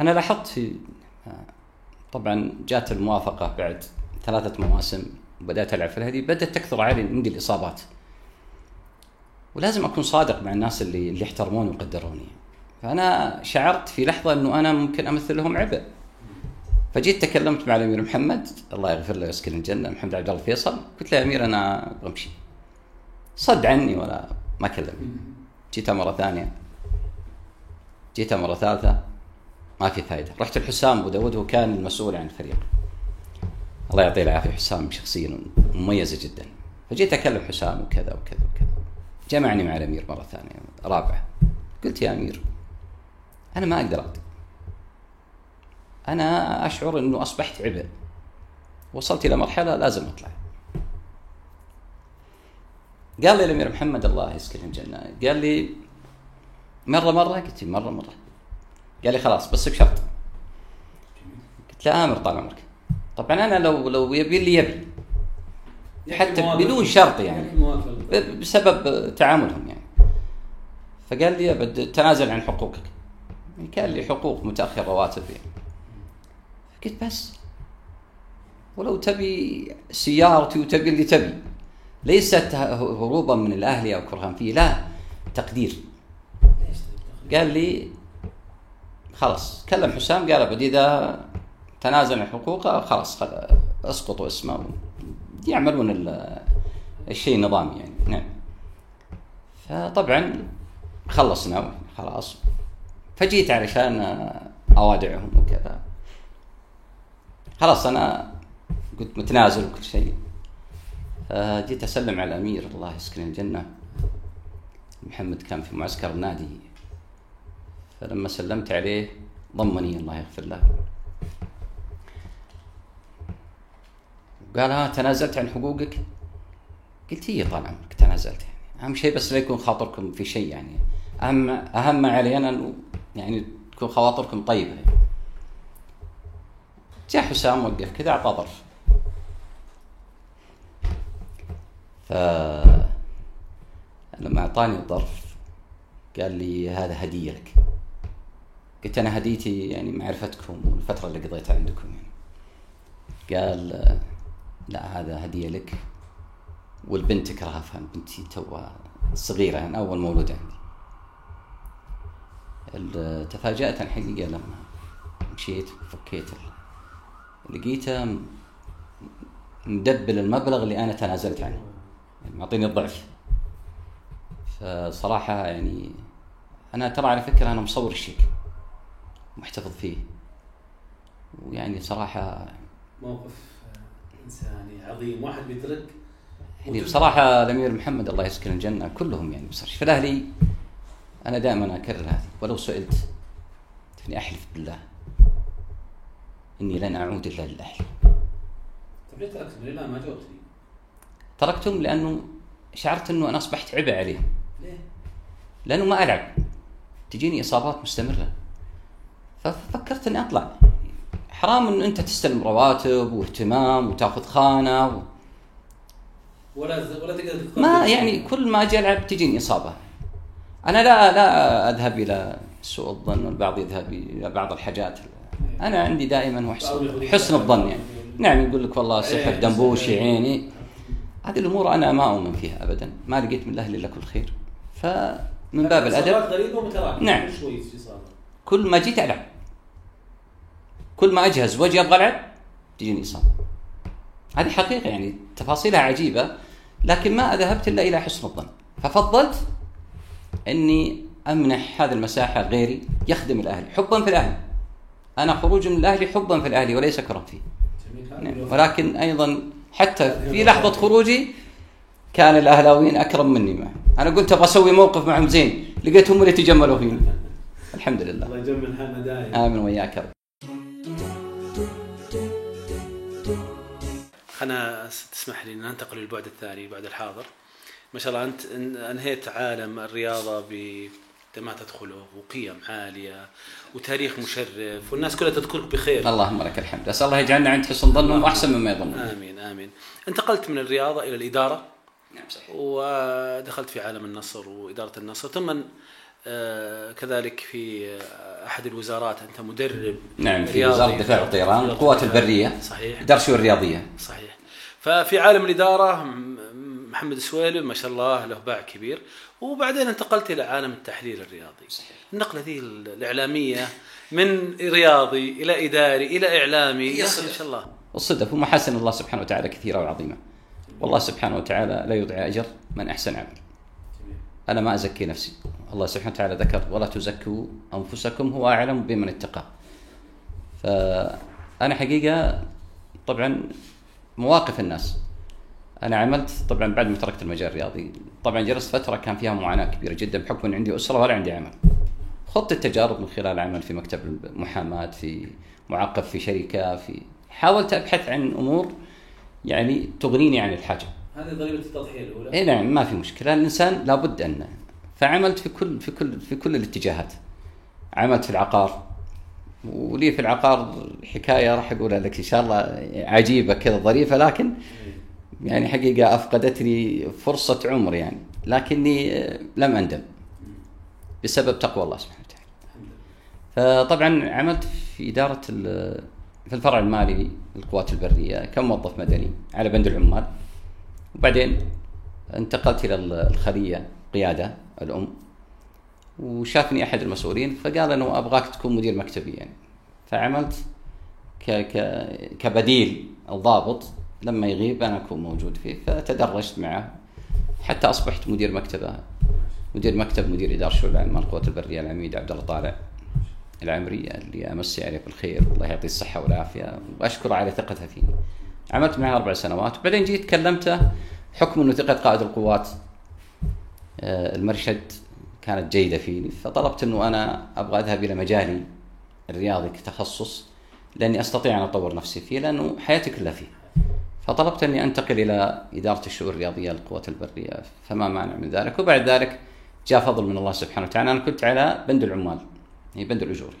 أنا لاحظت في طبعا جات الموافقة بعد ثلاثة مواسم وبدأت ألعب في الهدي بدأت تكثر علي عندي الاصابات ولازم أكون صادق مع الناس اللي اللي احترموني وقدروني فأنا شعرت في لحظة إنه أنا ممكن أمثل لهم عبء. فجيت تكلمت مع الأمير محمد الله يغفر له ويسكن الجنة محمد عبد الله الفيصل. قلت له يا أمير أنا بمشي. صد عني ولا ما كلمني. جيتها مرة ثانية. جيتها مرة ثالثة. ما في فائده رحت لحسام أبو داود هو كان المسؤول عن الفريق. الله يعطيه العافية حسام شخصيه مميزه جدا. فجيت أكلم حسام وكذا وكذا وكذا. جمعني مع الأمير مرة ثانية. رابعة. قلت يا أمير أنا ما أقدر أقدر أنا أشعر إنه أصبحت عبء. وصلت إلى مرحلة لازم أطلع. قال لي الأمير محمد الله يسكنه الجنه قال لي مرة مرة؟ قلت مرة مرة. قال لي خلاص بس بشرط. قلت له آمر طال عمرك. طبعا أنا لو لو يبي لي يبي. حتى بدون شرط يعني. بسبب تعاملهم يعني. فقال لي أبد تنازل عن حقوقك. يعني كان لي حقوق متاخر رواتب يعني قلت بس ولو تبي سيارتي وتبي اللي تبي. ليست هروبا من الأهلي أو كرها فيه لا تقدير. قال لي خلاص. كلم حسام قال أبد إذا تنازل عن حقوقه خلاص اسقطوا اسمه. يعملون الشيء نظامي يعني. نعم. فطبعا خلصنا خلاص. فجيت علشان اودعهم وكذا. خلاص أنا كنت متنازل وكل شيء. فجيت أسلم على الامير الله يسكن الجنة. محمد كان في معسكر النادي فلما سلمت عليه ضمني الله يغفر له. قال ها تنازلت عن حقوقك؟ قلت هي طال عمرك تنازلت يعني. أهم شيء بس لا يكون خاطركم في شيء يعني. أهم أهم ما علي أنا إنه يعني تكون خواطركم طيبة يعني. جاء حسام وقف كذا اعطى ظرف. ف لما أعطاني الظرف قال لي هذا هدية لك. قلت أنا هديتي يعني معرفتكم والفترة اللي قضيتها عندكم يعني. قال لا هذا هدية لك. والبنت رهفها بنتي توها صغيرة يعني أول مولود عندي. تفاجأت الحقيقة لما مشيت وفكيت لقيته مدبل المبلغ اللي أنا تنازلت عنه. يعني معطيني الضعف. فصراحة يعني أنا ترى على فكرة أنا مصور الشيك محتفظ فيه. ويعني صراحة موقف. إنساني عظيم واحد بيترك يعني بصراحة الأمير محمد الله يسكن الجنة كلهم يعني بصراحة. في الأهلي أنا دائما أكرر هذه ولو سئلت فإني أحلف بالله إني لن أعود إلا للأهل طيب ليه تركتهم؟ ليه ما جاوبتني؟ تركتهم لأنه شعرت أنه أنا أصبحت عبء عليهم. ليه؟ لأنه ما ألعب. تجيني إصابات مستمرة. ففكرت إني أطلع. حرام إن أنت تستلم رواتب واهتمام وتأخذ خانة و... ولا ولا تقدر ما يعني كل ما أجي ألعب تجيني إصابة. أنا لا لا أذهب إلى سوء الظن والبعض يذهب إلى بعض الحاجات. أنا عندي دائما حسن حسن الظن يعني. نعم يقول لك والله سحر دنبوشي عيني هذه الأمور أنا ما أؤمن فيها ابدا. ما لقيت من الأهل إلا كل خير. فمن باب الادب نعم. كل ما جيت ألعب. كل ما أجهز واجي أبغى ألعب تجيني إصابة. هذه حقيقة يعني تفاصيلها عجيبة لكن ما ذهبت إلا إلى حسن الظن. ففضلت إني أمنح هذه المساحة غيري يخدم الأهلي حبا في الأهلي. أنا خروج من الأهلي حبا في الأهلي وليس كرها فيه. نعم. ولكن أيضا حتى في لحظة خروجي كان الأهلاويين أكرم مني معه. أنا قلت أبغى أسوي موقف معهم زين لقيتهم اللي يتجملوا فيني. الحمد لله. الله يجمل حالنا دائما امين وياك خلنا تسمح لي ننتقل للبعد الثاني بعد الحاضر. ما شاء الله أنت أنهيت عالم الرياضة ب ما تدخله وقيم عالية وتاريخ مشرف والناس كلها تذكرك بخير. اللهم لك الحمد. أسأل الله يجعلنا عند حسن ظنهم وأحسن مما يظنون. آمين آمين. انتقلت من الرياضة إلى الإدارة. نعم صحيح. ودخلت في عالم النصر وإدارة النصر ثم كذلك في أحد الوزارات أنت مدرب نعم في وزارة الدفاع والطيران القوات البرية صحيح. اداره الرياضية. صحيح. ففي عالم الإدارة محمد السويلم ما شاء الله له باع كبير. وبعدين انتقلت إلى عالم التحليل الرياضي. صحيح. النقلة ذي الإعلامية من رياضي إلى إداري إلى إعلامي ما شاء الله. الصدف ومحاسن الله سبحانه وتعالى كثيرة وعظيمة. والله سبحانه وتعالى لا يضيع أجر من أحسن عمل. أنا ما أزكي نفسي. الله سبحانه وتعالى ذكر ولا تزكوا أنفسكم هو أعلم بمن اتقى. فأنا حقيقة طبعا مواقف الناس. أنا عملت طبعا بعد ما تركت المجال الرياضي. طبعا جلست فترة كان فيها معاناة كبيرة جدا بحكم إن عندي أسرة ولا عندي عمل. خضت التجارب من خلال عمل في مكتب المحاماة في معقب في شركة في حاولت أبحث عن أمور يعني تغنيني عن الحاجة. هذه ضريبة التضحية الأولى. اي نعم ما في مشكلة. الإنسان لابد ان فعملت في كل في كل في كل الاتجاهات. عملت في العقار. ولي في العقار حكاية راح اقولها لك إن شاء الله عجيبة كذا ظريفة لكن يعني حقيقة أفقدتني فرصة عمر يعني. لكني لم أندم بسبب تقوى الله سبحانه وتعالى. فطبعا عملت في إدارة في الفرع المالي للقوات البرية كموظف مدني على بند العمال. وبعدين انتقلت إلى الخلية قيادة الأم. وشافني أحد المسؤولين فقال إنه أبغاك تكون مدير مكتبي يعني. فعملت ك ك كبديل الضابط لما يغيب أنا أكون موجود فيه. فتدرجت معه حتى أصبحت مدير مكتبه. مدير مكتب مدير إدارة شؤون العامه القوات البرية العميد عبد الله طالع العمري اللي أمسي عليه بالخير الله يعطيه الصحة والعافية وأشكره على ثقته فيني. عملت معه أربع سنوات وبعدين جيت كلمته حكم إنه ثقة قائد القوات آه، المرشد كانت جيدة فيني فطلبت إنه أنا أبغى أذهب إلى مجالي الرياضي كتخصص لأني أستطيع أن أطور نفسي فيه لأنه حياتي كلها فيه. فطلبت إني أنتقل إلى إدارة الشؤون الرياضية للقوات البرية فما مانع من ذلك وبعد ذلك جاء فضل من الله سبحانه وتعالى أنا كنت على بند العمال يعني بند الأجور.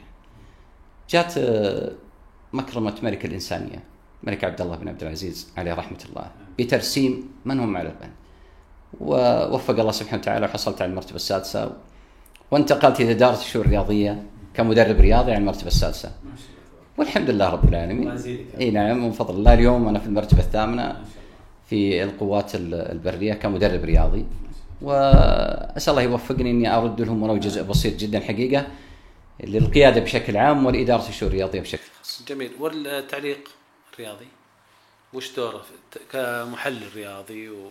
جات آه، مكرمة ملك الإنسانية الملك عبد الله بن عبد العزيز عليه رحمة الله بترسيم من هم على البند. ووفق الله سبحانه وتعالى وحصلت على المرتبة السادسة وانتقلت إلى إدارة الشؤون الرياضيه كمدرب رياضي على المرتبة السادسة. والحمد لله رب العالمين. إي نعم من فضل الله اليوم أنا في المرتبة الثامنة في القوات البرية كمدرب رياضي. وأسأل الله يوفقني إني أرد لهم ولو جزء بسيط جدا حقيقة للقيادة بشكل عام ولإدارة الشؤون الرياضية بشكل خاص. جميل. والتعليق؟ الرياضي وش دوره كمحلل رياضي و...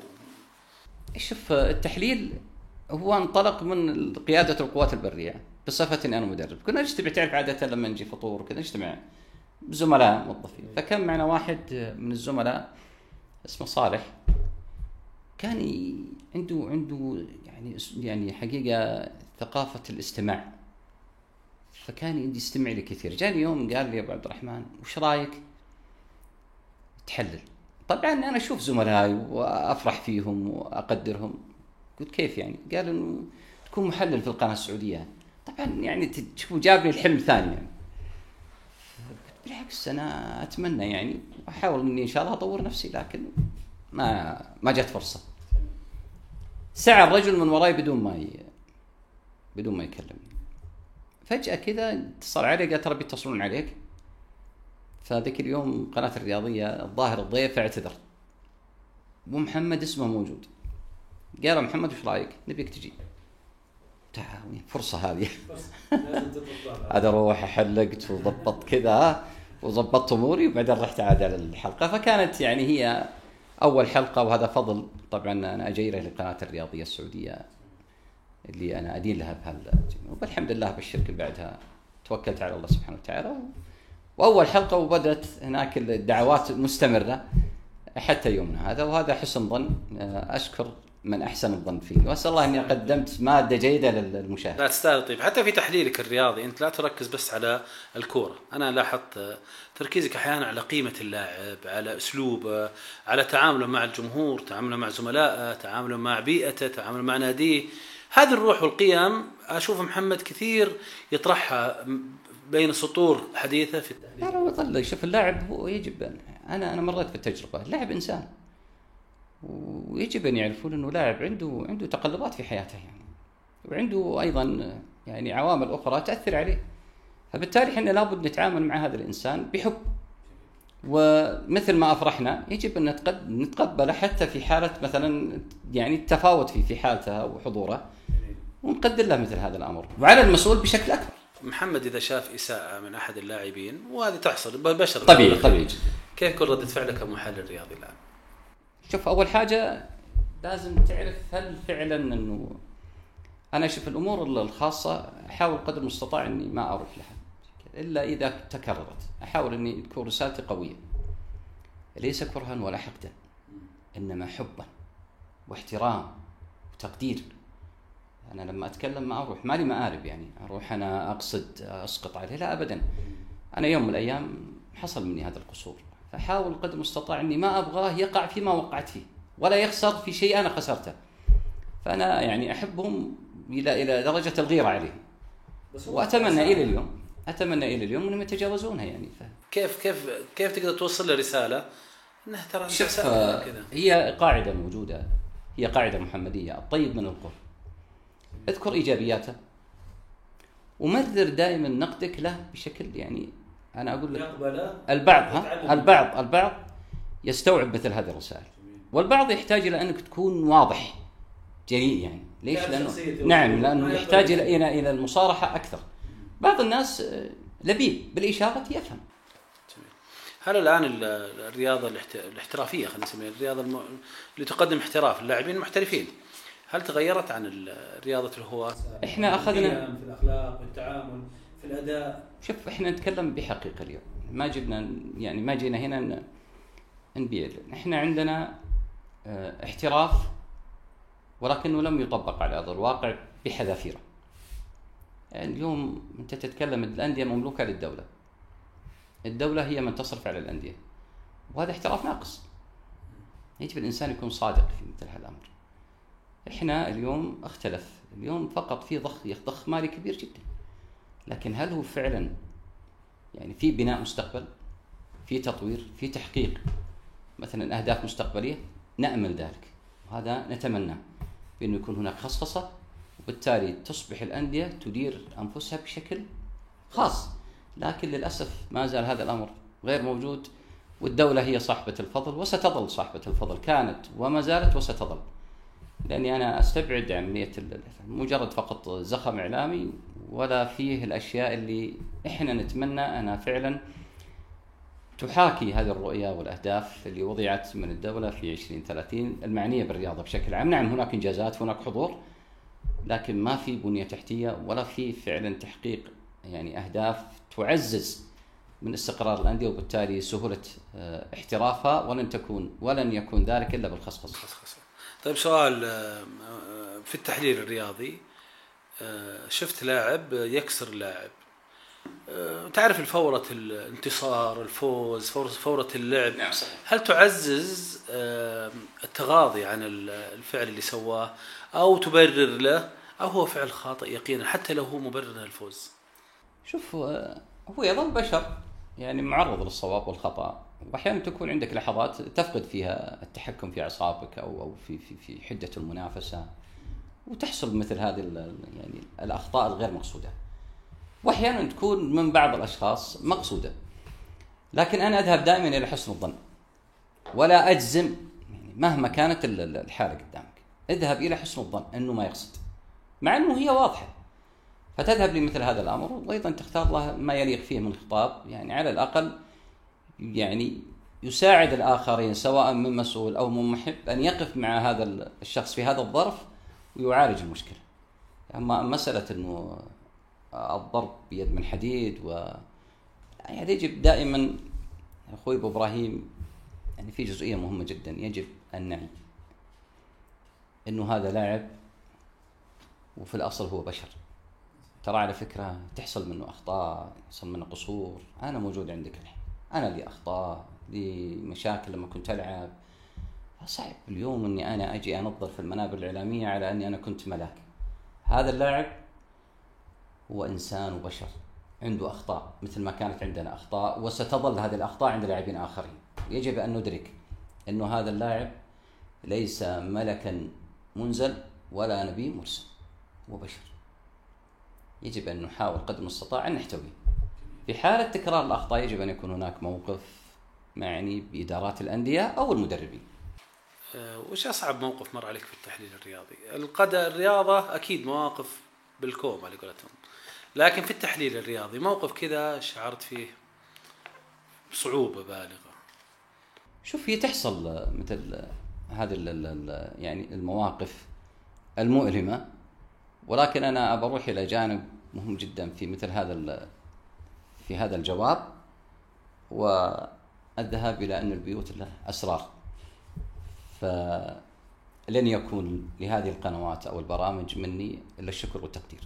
شوف التحليل هو انطلق من قيادة القوات البرية بصفتي إني أنا مدرب، كنا نجتمع تعرف عادة لما نجي فطور وكذا نجتمع زملاء موظفين، فكان معنا واحد من الزملاء اسمه صالح. كان عنده عنده يعني يعني حقيقة ثقافة الاستماع. فكان يستمع لي كثير جاني يوم قال لي يا أبو عبد الرحمن وش رأيك؟ تحلل. طبعا أنا أشوف زملائي وأفرح فيهم وأقدرهم. قلت كيف يعني؟ قال إنه تكون محلل في القناة السعودية. طبعا يعني تشوف جابني الحلم ثاني يعني. بالعكس أنا أتمنى يعني وأحاول إني إن شاء الله أطور نفسي لكن ما ما جت فرصة. سعى الرجل من وراي بدون ما ي... بدون ما يكلمني. فجأة كذا اتصل علي قال ترى بيتصلون عليك؟ فذاك اليوم قناة الرياضية الظاهر الضيف اعتذر. ومحمد اسمه موجود. قال محمد وش رأيك؟ نبيك تجي. تعال فرصة هذه. هذا أروح حلقت وضبطت كذا وضبطت أموري وبعدين رحت عاد على الحلقة. فكانت يعني هي أول حلقة وهذا فضل. طبعا أنا اجيره للقناة الرياضية السعودية اللي أنا أدين لها بهال والحمد لله بالشركة بعدها توكلت على الله سبحانه وتعالى وأول حلقة وبدأت هناك الدعوات مستمرة حتى يومنا هذا وهذا حسن ظن آه، أشكر من أحسن الظن فيه. وأسأل الله أني قدمت مادة جيدة للمشاهد. لا تستاهل طيب. حتى في تحليلك الرياضي أنت لا تركز بس على الكورة، أنا لاحظت تركيزك أحيانا على قيمة اللاعب، على أسلوبه، على تعامله مع الجمهور، تعامله مع زملائه، تعامله مع بيئته، تعامله مع ناديه، هذه الروح والقيم أشوف محمد كثير يطرحها بين سطور حديثة في التحليل لا يظل. شوف اللاعب هو يجب أن أنا أنا مريت بالتجربه اللاعب إنسان. ويجب أن يعرفون إنه لاعب عنده عنده تقلبات في حياته يعني. وعنده أيضا يعني عوامل أخرى تأثر عليه. فبالتالي إحنا لابد نتعامل مع هذا الإنسان بحب. ومثل ما أفرحنا يجب أن نتقبله حتى في حالة مثلا يعني التفاوت في في حالته وحضوره. ونقدر له مثل هذا الأمر. وعلى المسؤول بشكل أكبر. محمد إذا شاف إساءة من أحد اللاعبين وهذه تحصل بشر طبيعي طبيعي كيف يكون رده فعلك كمحلل رياضي الآن؟ شوف أول حاجة لازم تعرف هل فعلا إنه أنا أشوف الأمور الخاصة أحاول قدر المستطاع إني ما أروح لها. إلا إذا تكررت أحاول إني تكون رسالتي قوية. ليس كرها ولا حقدا إنما حبا واحترام وتقدير. أنا لما أتكلم ما أروح مالي مآرب يعني أروح أنا أقصد أسقط عليه. لا ابدا. أنا يوم من الأيام حصل مني هذا القصور. فحاول قدر المستطاع إني ما أبغاه يقع فيما وقعت فيه ولا يخسر في شيء أنا خسرته. فأنا يعني أحبهم إلى إلى درجة الغيرة عليهم. وأتمنى إلى اليوم أتمنى إلى اليوم أنهم يتجاوزونها يعني. ف... كيف كيف كيف تقدر توصل له رسالة انه ترى هي قاعدة موجودة. هي قاعدة محمدية. الطيب من القرب. اذكر إيجابياته ومرر دائما نقدك له بشكل يعني أنا أقول لك البعض ها. البعض البعض يستوعب مثل هذه الرسائل والبعض يحتاج إلى أنك تكون واضح جريء يعني ليش؟ لأنه نعم لأنه يحتاج. إلى إلى إلى المصارحة أكثر بعض الناس آه، لبيب بالإشارة يفهم جميل. هل الآن ال- الرياضة الاحت- الاحترافية خلينا نسميها الرياضة الم... اللي تقدم احتراف اللاعبين المحترفين هل تغيرت عن رياضة الهواة؟ إحنا أخذنا- في الأخلاق في التعامل في الأداء. شوف إحنا نتكلم بحقيقة اليوم. ما جبنا يعني ما جينا هنا نبيع إحنا عندنا آه، احتراف ولكنه لم يطبق على أرض الواقع بحذافيره. يعني اليوم أنت تتكلم الأندية مملوكة للدولة. الدولة هي من تصرف على الأندية. وهذا احتراف ناقص. يجب الإنسان يكون صادق في مثل هذا الأمر. إحنا اليوم اختلف. اليوم فقط في ضخ ضخ مالي كبير جدا. لكن هل هو فعلا يعني في بناء مستقبل؟ في تطوير؟ في تحقيق؟ مثلا أهداف مستقبلية؟ نأمل ذلك. وهذا نتمناه بأنه يكون هناك خصخصة وبالتالي تصبح الأندية تدير أنفسها بشكل خاص. لكن للأسف ما زال هذا الأمر غير موجود والدولة هي صاحبة الفضل وستظل صاحبة الفضل. كانت وما زالت وستظل. لأني أنا أستبعد عملية مجرد فقط زخم إعلامي ولا فيه الأشياء اللي إحنا نتمنى أنها فعلا تحاكي هذه الرؤية والأهداف اللي وضعت من الدولة في 2030 المعنية بالرياضة بشكل عام، نعم هناك إنجازات هناك حضور لكن ما في بنية تحتية ولا في فعلا تحقيق يعني أهداف تعزز من استقرار الأندية وبالتالي سهولة آه، احترافها ولن تكون ولن يكون ذلك إلا بالخصخصة. طيب سؤال آه، آه، في التحليل الرياضي آه، شفت لاعب يكسر لاعب تعرف الفورة الانتصار الفوز فورة, فورة اللعب نعم صحيح. هل تعزز التغاضي عن ال- الفعل اللي سواه أو تبرر له أو هو فعل خاطئ يقينا حتى لو هو مبرر للفوز؟ شوف هو يظل بشر يعني معرض للصواب والخطأ. واحيانا تكون عندك لحظات تفقد فيها التحكم في أعصابك أو أو في في في حده المنافسة وتحصل مثل هذه يعني الأخطاء الغير مقصودة. وأحيانا تكون من بعض الأشخاص مقصودة. لكن أنا أذهب دائما إلى حسن الظن. ولا أجزم يعني مهما كانت ال- ال- الحالة قدامك. اذهب إلى حسن الظن إنه ما يقصد. مع إنه هي واضحة. فتذهب لمثل هذا الأمر وأيضا تختار له ما يليق فيه من خطاب يعني على الأقل يعني يساعد الآخرين سواء من مسؤول أو من محب أن يقف مع هذا الشخص في هذا الظرف ويعالج المشكلة. أما مسألة إنه الضرب بيد من حديد و يعني يجب دائما أخوي أبو إبراهيم يعني في جزئية مهمة جدا يجب أن نعي إنه هذا لاعب وفي الأصل هو بشر. ترى على فكرة تحصل منه أخطاء يحصل منه قصور أنا موجود عندك الحين أنا لي أخطاء لي مشاكل لما كنت ألعب. صعب اليوم أني أنا أجي أنظر في المنابر الإعلامية على أني أنا كنت ملاك. هذا اللاعب هو إنسان وبشر عنده أخطاء مثل ما كانت عندنا أخطاء وستظل هذه الأخطاء عند لاعبين آخرين. يجب أن ندرك أنه هذا اللاعب ليس ملكا منزل ولا نبي مرسل هو بشر. يجب أن نحاول قدر المستطاع أن نحتويه. في حاله تكرار الأخطاء يجب أن يكون هناك موقف معني بإدارات الأندية أو المدربين. آه، وش أصعب موقف مر عليك في التحليل الرياضي؟ القد الرياضة أكيد مواقف بالكوم على قولتهم. لكن في التحليل الرياضي موقف كذا شعرت فيه بصعوبة بالغة. شوف هي تحصل مثل هذه يعني المواقف المؤلمة ولكن أنا ابى أروح إلى جانب مهم جدا في مثل هذا في هذا الجواب والذهاب إلى أن البيوت لها أسرار. فلن يكون لهذه القنوات أو البرامج مني إلا الشكر والتقدير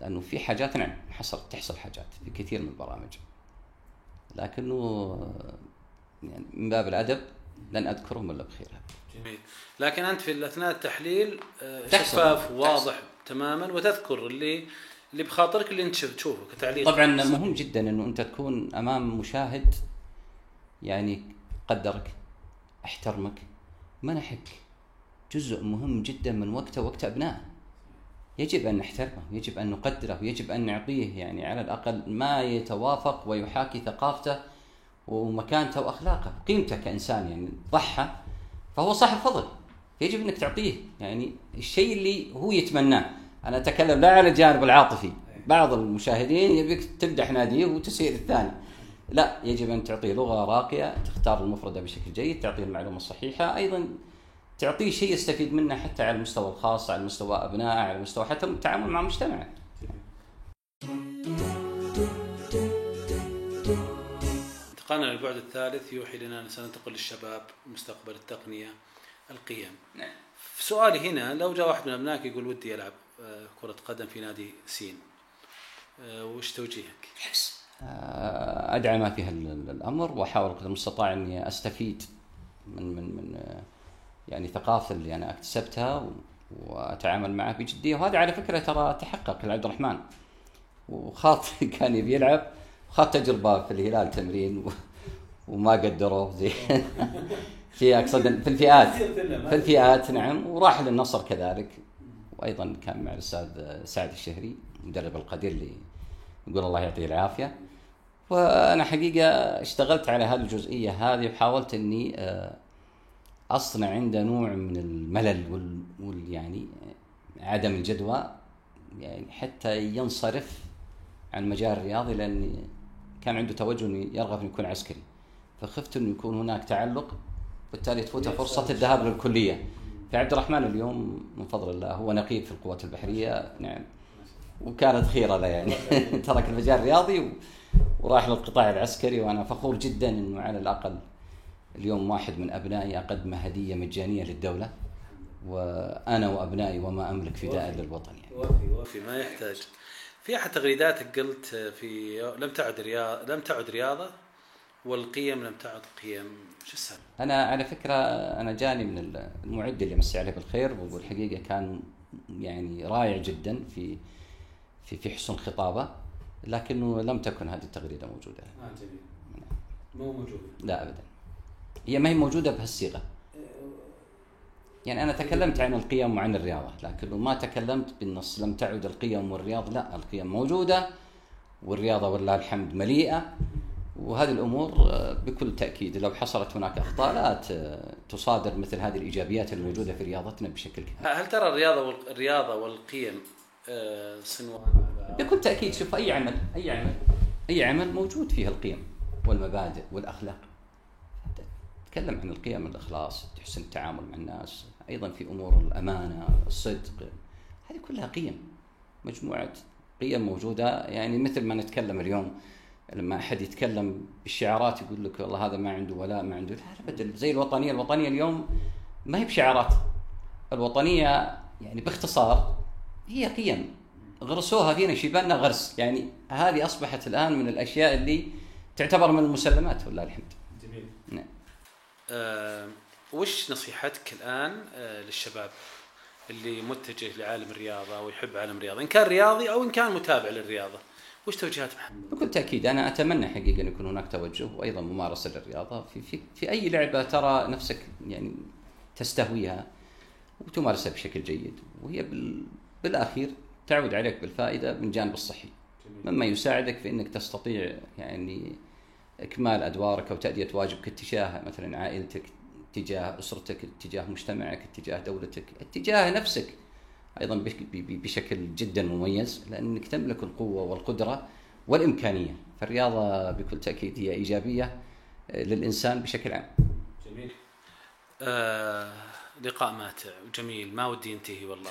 لأنه في حاجات نعم حصل تحصل حاجات في كثير من البرامج. لكنه يعني من باب الأدب لن أذكرهم إلا بخير. جميل. لكن أنت في أثناء التحليل آه،. شفاف وواضح تماما وتذكر اللي اللي بخاطرك اللي شف- تشوفه كتعليق. طبعا مهم جدا إنه أنت تكون أمام مشاهد يعني قدرك احترمك منحك. جزء مهم جدا من وقته وقت أبنائه. يجب أن نحترمه يجب أن نقدره ويجب أن نعطيه يعني على الأقل ما يتوافق ويحاكي ثقافته ومكانته وأخلاقه. قيمته كإنسان يعني ضحى فهو صاحب فضل. يجب إنك تعطيه يعني الشيء اللي هو يتمناه. أنا أتكلم لا على الجانب العاطفي. بعض المشاهدين يبيك تمدح ناديه وتسير الثاني. لا يجب أن تعطيه لغة راقية تختار المفردة بشكل جيد تعطيه المعلومة الصحيحة أيضا تعطيه شيء يستفيد منه حتى على المستوى الخاص على مستوى أبنائه على مستوى حتى التعامل مع مجتمعه. انتقلنا للبعد الثالث يوحي لنا أن سننتقل للشباب مستقبل التقنية القيم. نعم. سؤالي هنا لو جاء واحد من أبنائك يقول ودي ألعب. آه، كرة قدم في نادي سين. آه، وش توجيهك؟ آه، ادعم في الأمر وأحاول قدر المستطاع إني أستفيد من من من آه، يعني الثقافه اللي أنا أكتسبتها وأتعامل معها بجدية. وهذا على فكرة ترى تحقق لعبد الرحمن. وخاط كان يبي يلعب خاط تجربة في الهلال تمرين وما قدروه زي في أقصد في الفئات في الفئات نعم. وراح للنصر كذلك. وأيضا كان مع الأستاذ سعد الشهري مدرب القدير اللي يقول الله يعطيه العافية. وأنا حقيقة اشتغلت على هذه الجزئية هذه وحاولت إني آه، أصنع عنده نوع من الملل وال, وال يعني عدم الجدوى يعني حتى ينصرف عن المجال الرياضي لأن كان عنده توجه إنه يرغب إنه يكون عسكري. فخفت إنه يكون هناك تعلق بالتالي تفوته فرصة الذهاب للكلية. فعبد الرحمن اليوم من فضل الله هو نقيب في القوات البحرية. نعم. وكانت خيرة له يعني. ترك المجال الرياضي وراح للقطاع العسكري وأنا فخور جدا إنه على الأقل اليوم واحد من أبنائي أقدم هدية مجانية للدولة. وأنا وأبنائي وما أملك فداء للوطن يعني. وفي وفي ما يحتاج. في أحد تغريداتك قلت في لم تعد رياضه لم تعد رياضة والقيم لم تعد قيم شو السبب؟ أنا على فكرة أنا جاني من المعد اللي مسي عليه بالخير والحقيقة كان يعني رائع جدا في في في حسن الخطابه لكنه لم تكن هذه التغريدة موجودة. آه جميل. مو موجود لا ابدا. هي ما هي موجودة بهالصيغة. يعني أنا تكلمت عن القيم وعن الرياضة لكنه ما تكلمت بالنص. لم تعد القيم والرياضة لا القيم موجودة والرياضة ولله الحمد مليئة. وهذه الأمور آه، بكل تأكيد لو حصلت هناك أخطاء لا تصادر مثل هذه الإيجابيات الموجوده في رياضتنا بشكل كبير. هل ترى الرياضة الرياضة والقيم آه، صنوان بكل تأكيد شوف أي عمل أي عمل أي عمل موجود فيه القيم والمبادئ والأخلاق. تتكلم عن القيم الاخلاص تحسن التعامل مع الناس أيضا في أمور الأمانة الصدق هذه كلها قيم مجموعة قيم موجودة. يعني مثل ما نتكلم اليوم لما أحد يتكلم بالشعارات يقول لك والله هذا ما عنده ولاء ما عنده لا ابدا. زي الوطنية الوطنية اليوم ما هي بشعارات. الوطنية يعني باختصار هي قيم. غرسوها فينا شيباننا غرس. يعني هذه أصبحت الآن من الأشياء اللي تعتبر من المسلمات ولله الحمد. جميل. نعم. آه، وش نصيحتك الآن آه، للشباب اللي متجه لعالم الرياضة أو يحب عالم الرياضة؟ إن كان رياضي أو إن كان متابع للرياضة. وش توجيهات محمد؟ بكل تأكيد أنا أتمنى حقيقة أن يكون هناك توجه وأيضا ممارسة للرياضة في في في أي لعبة ترى نفسك يعني تستهويها وتمارسها بشكل جيد وهي بال بالأخير تعود عليك بالفائدة من الجانب الصحي. مما يساعدك في أنك تستطيع يعني إكمال أدوارك أو تأدية واجبك اتجاه مثلا عائلتك اتجاه أسرتك اتجاه مجتمعك اتجاه دولتك اتجاه نفسك. أيضا بشكل جدا مميز لانك تملك القوة والقدرة والإمكانية. فالرياضة بكل تأكيد هي إيجابية آه، للإنسان بشكل عام. جميل. آه لقاء ماتع وجميل. ما ودي ينتهي والله.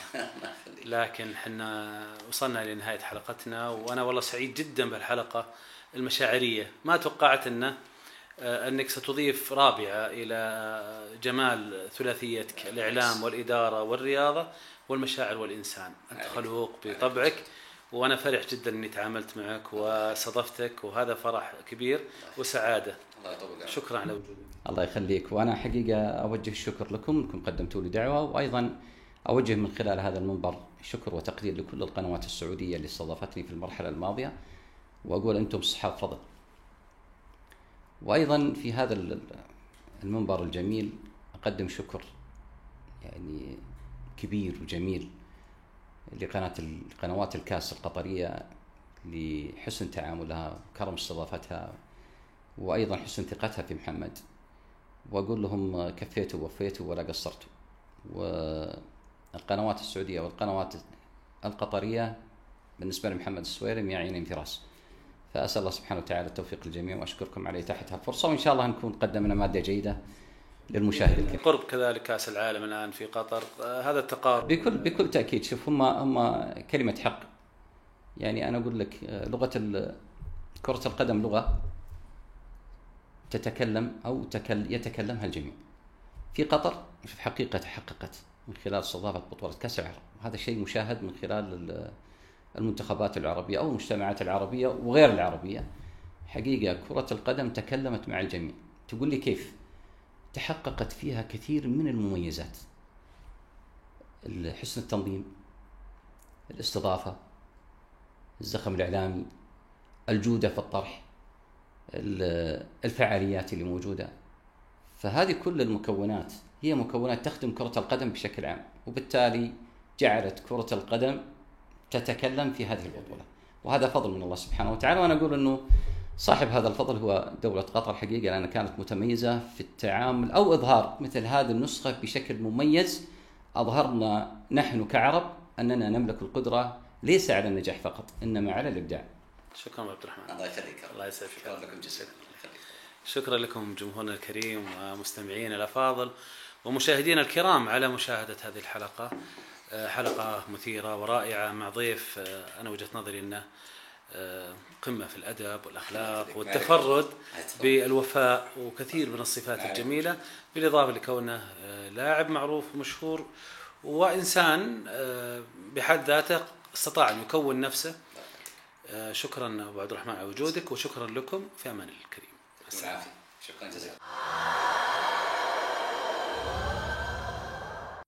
لكن حنا وصلنا لنهاية حلقتنا وأنا والله سعيد جدا بالحلقة المشاعرية. ما توقعت أنه آه، أنك ستضيف رابعة إلى جمال ثلاثيتك الإعلام والإدارة والرياضة. والمشاعر والإنسان. أنت خلوق بطبعك وأنا فرح جدا أني تعاملت معك وصادفتك وهذا فرح كبير وسعادة. شكرا على وجودك. الله يخليك. وأنا حقيقة أوجه الشكر لكم إنكم قدمتوا لي دعوة وأيضا أوجه من خلال هذا المنبر شكر وتقدير لكل القنوات السعودية اللي استضافتني في المرحلة الماضية وأقول أنتم اصحاب فضل. وأيضا في هذا ال- المنبر الجميل أقدم شكر يعني كبير وجميل لقناة قنوات الكاس القطرية لحسن تعاملها وكرم استضافتها وأيضا حسن ثقتها في محمد. وأقول لهم كفيتوا ووفيتوا ولا قصرتوا. والقنوات السعودية والقنوات القطرية بالنسبة لمحمد السويرم يعين انفراس. فأسأل الله سبحانه وتعالى التوفيق للجميع وأشكركم على اتاحه الفرصه وإن شاء الله نكون قدمنا مادة جيدة للمشاهد الكريم. قرب كذلك كأس العالم الآن في قطر. آه، هذا التقارب. بكل بكل تأكيد. شوف هم هم كلمة حق. يعني أنا أقول لك آه، لغة كرة القدم لغة تتكلم أو تكل يتكلمها الجميع. في قطر شوف حقيقة تحققت من خلال استضافه بطولة كأس العالم وهذا شيء مشاهد من خلال المنتخبات العربية أو المجتمعات العربية وغير العربية. حقيقة كرة القدم تكلمت مع الجميع. تقول لي كيف؟ تحققت فيها كثير من المميزات. حسن التنظيم الاستضافة الزخم الإعلامي الجودة في الطرح الفعاليات اللي موجودة. فهذه كل المكونات هي مكونات تخدم كرة القدم بشكل عام وبالتالي جعلت كرة القدم تتكلم في هذه البطولة وهذا فضل من الله سبحانه وتعالى. وأنا أقول أنه صاحب هذا الفضل هو دولة قطر حقيقة لأنها كانت متميزة في التعامل أو إظهار مثل هذه النسخة بشكل مميز. أظهرنا نحن كعرب أننا نملك القدرة ليس على النجاح فقط إنما على الإبداع. شكرا عبد الرحمن. الله يخليك الله يسعدك. شكرا لكم جزيلا. شكرا لكم جمهورنا الكريم ومستمعينا الافاضل ومشاهدينا الكرام على مشاهدة هذه الحلقة. آه، حلقة مثيرة ورائعة مع ضيف آه، أنا وجهة نظري أنه آه، قمة في الأدب والأخلاق والتفرد بالوفاء وكثير من الصفات الجميلة بالإضافة لكونه لاعب معروف ومشهور وإنسان بحد ذاته استطاع أن يكون نفسه. شكرا أبو عبد الرحمن على وجودك وشكرا لكم. في أمان الكريم. شكرا جزيلا.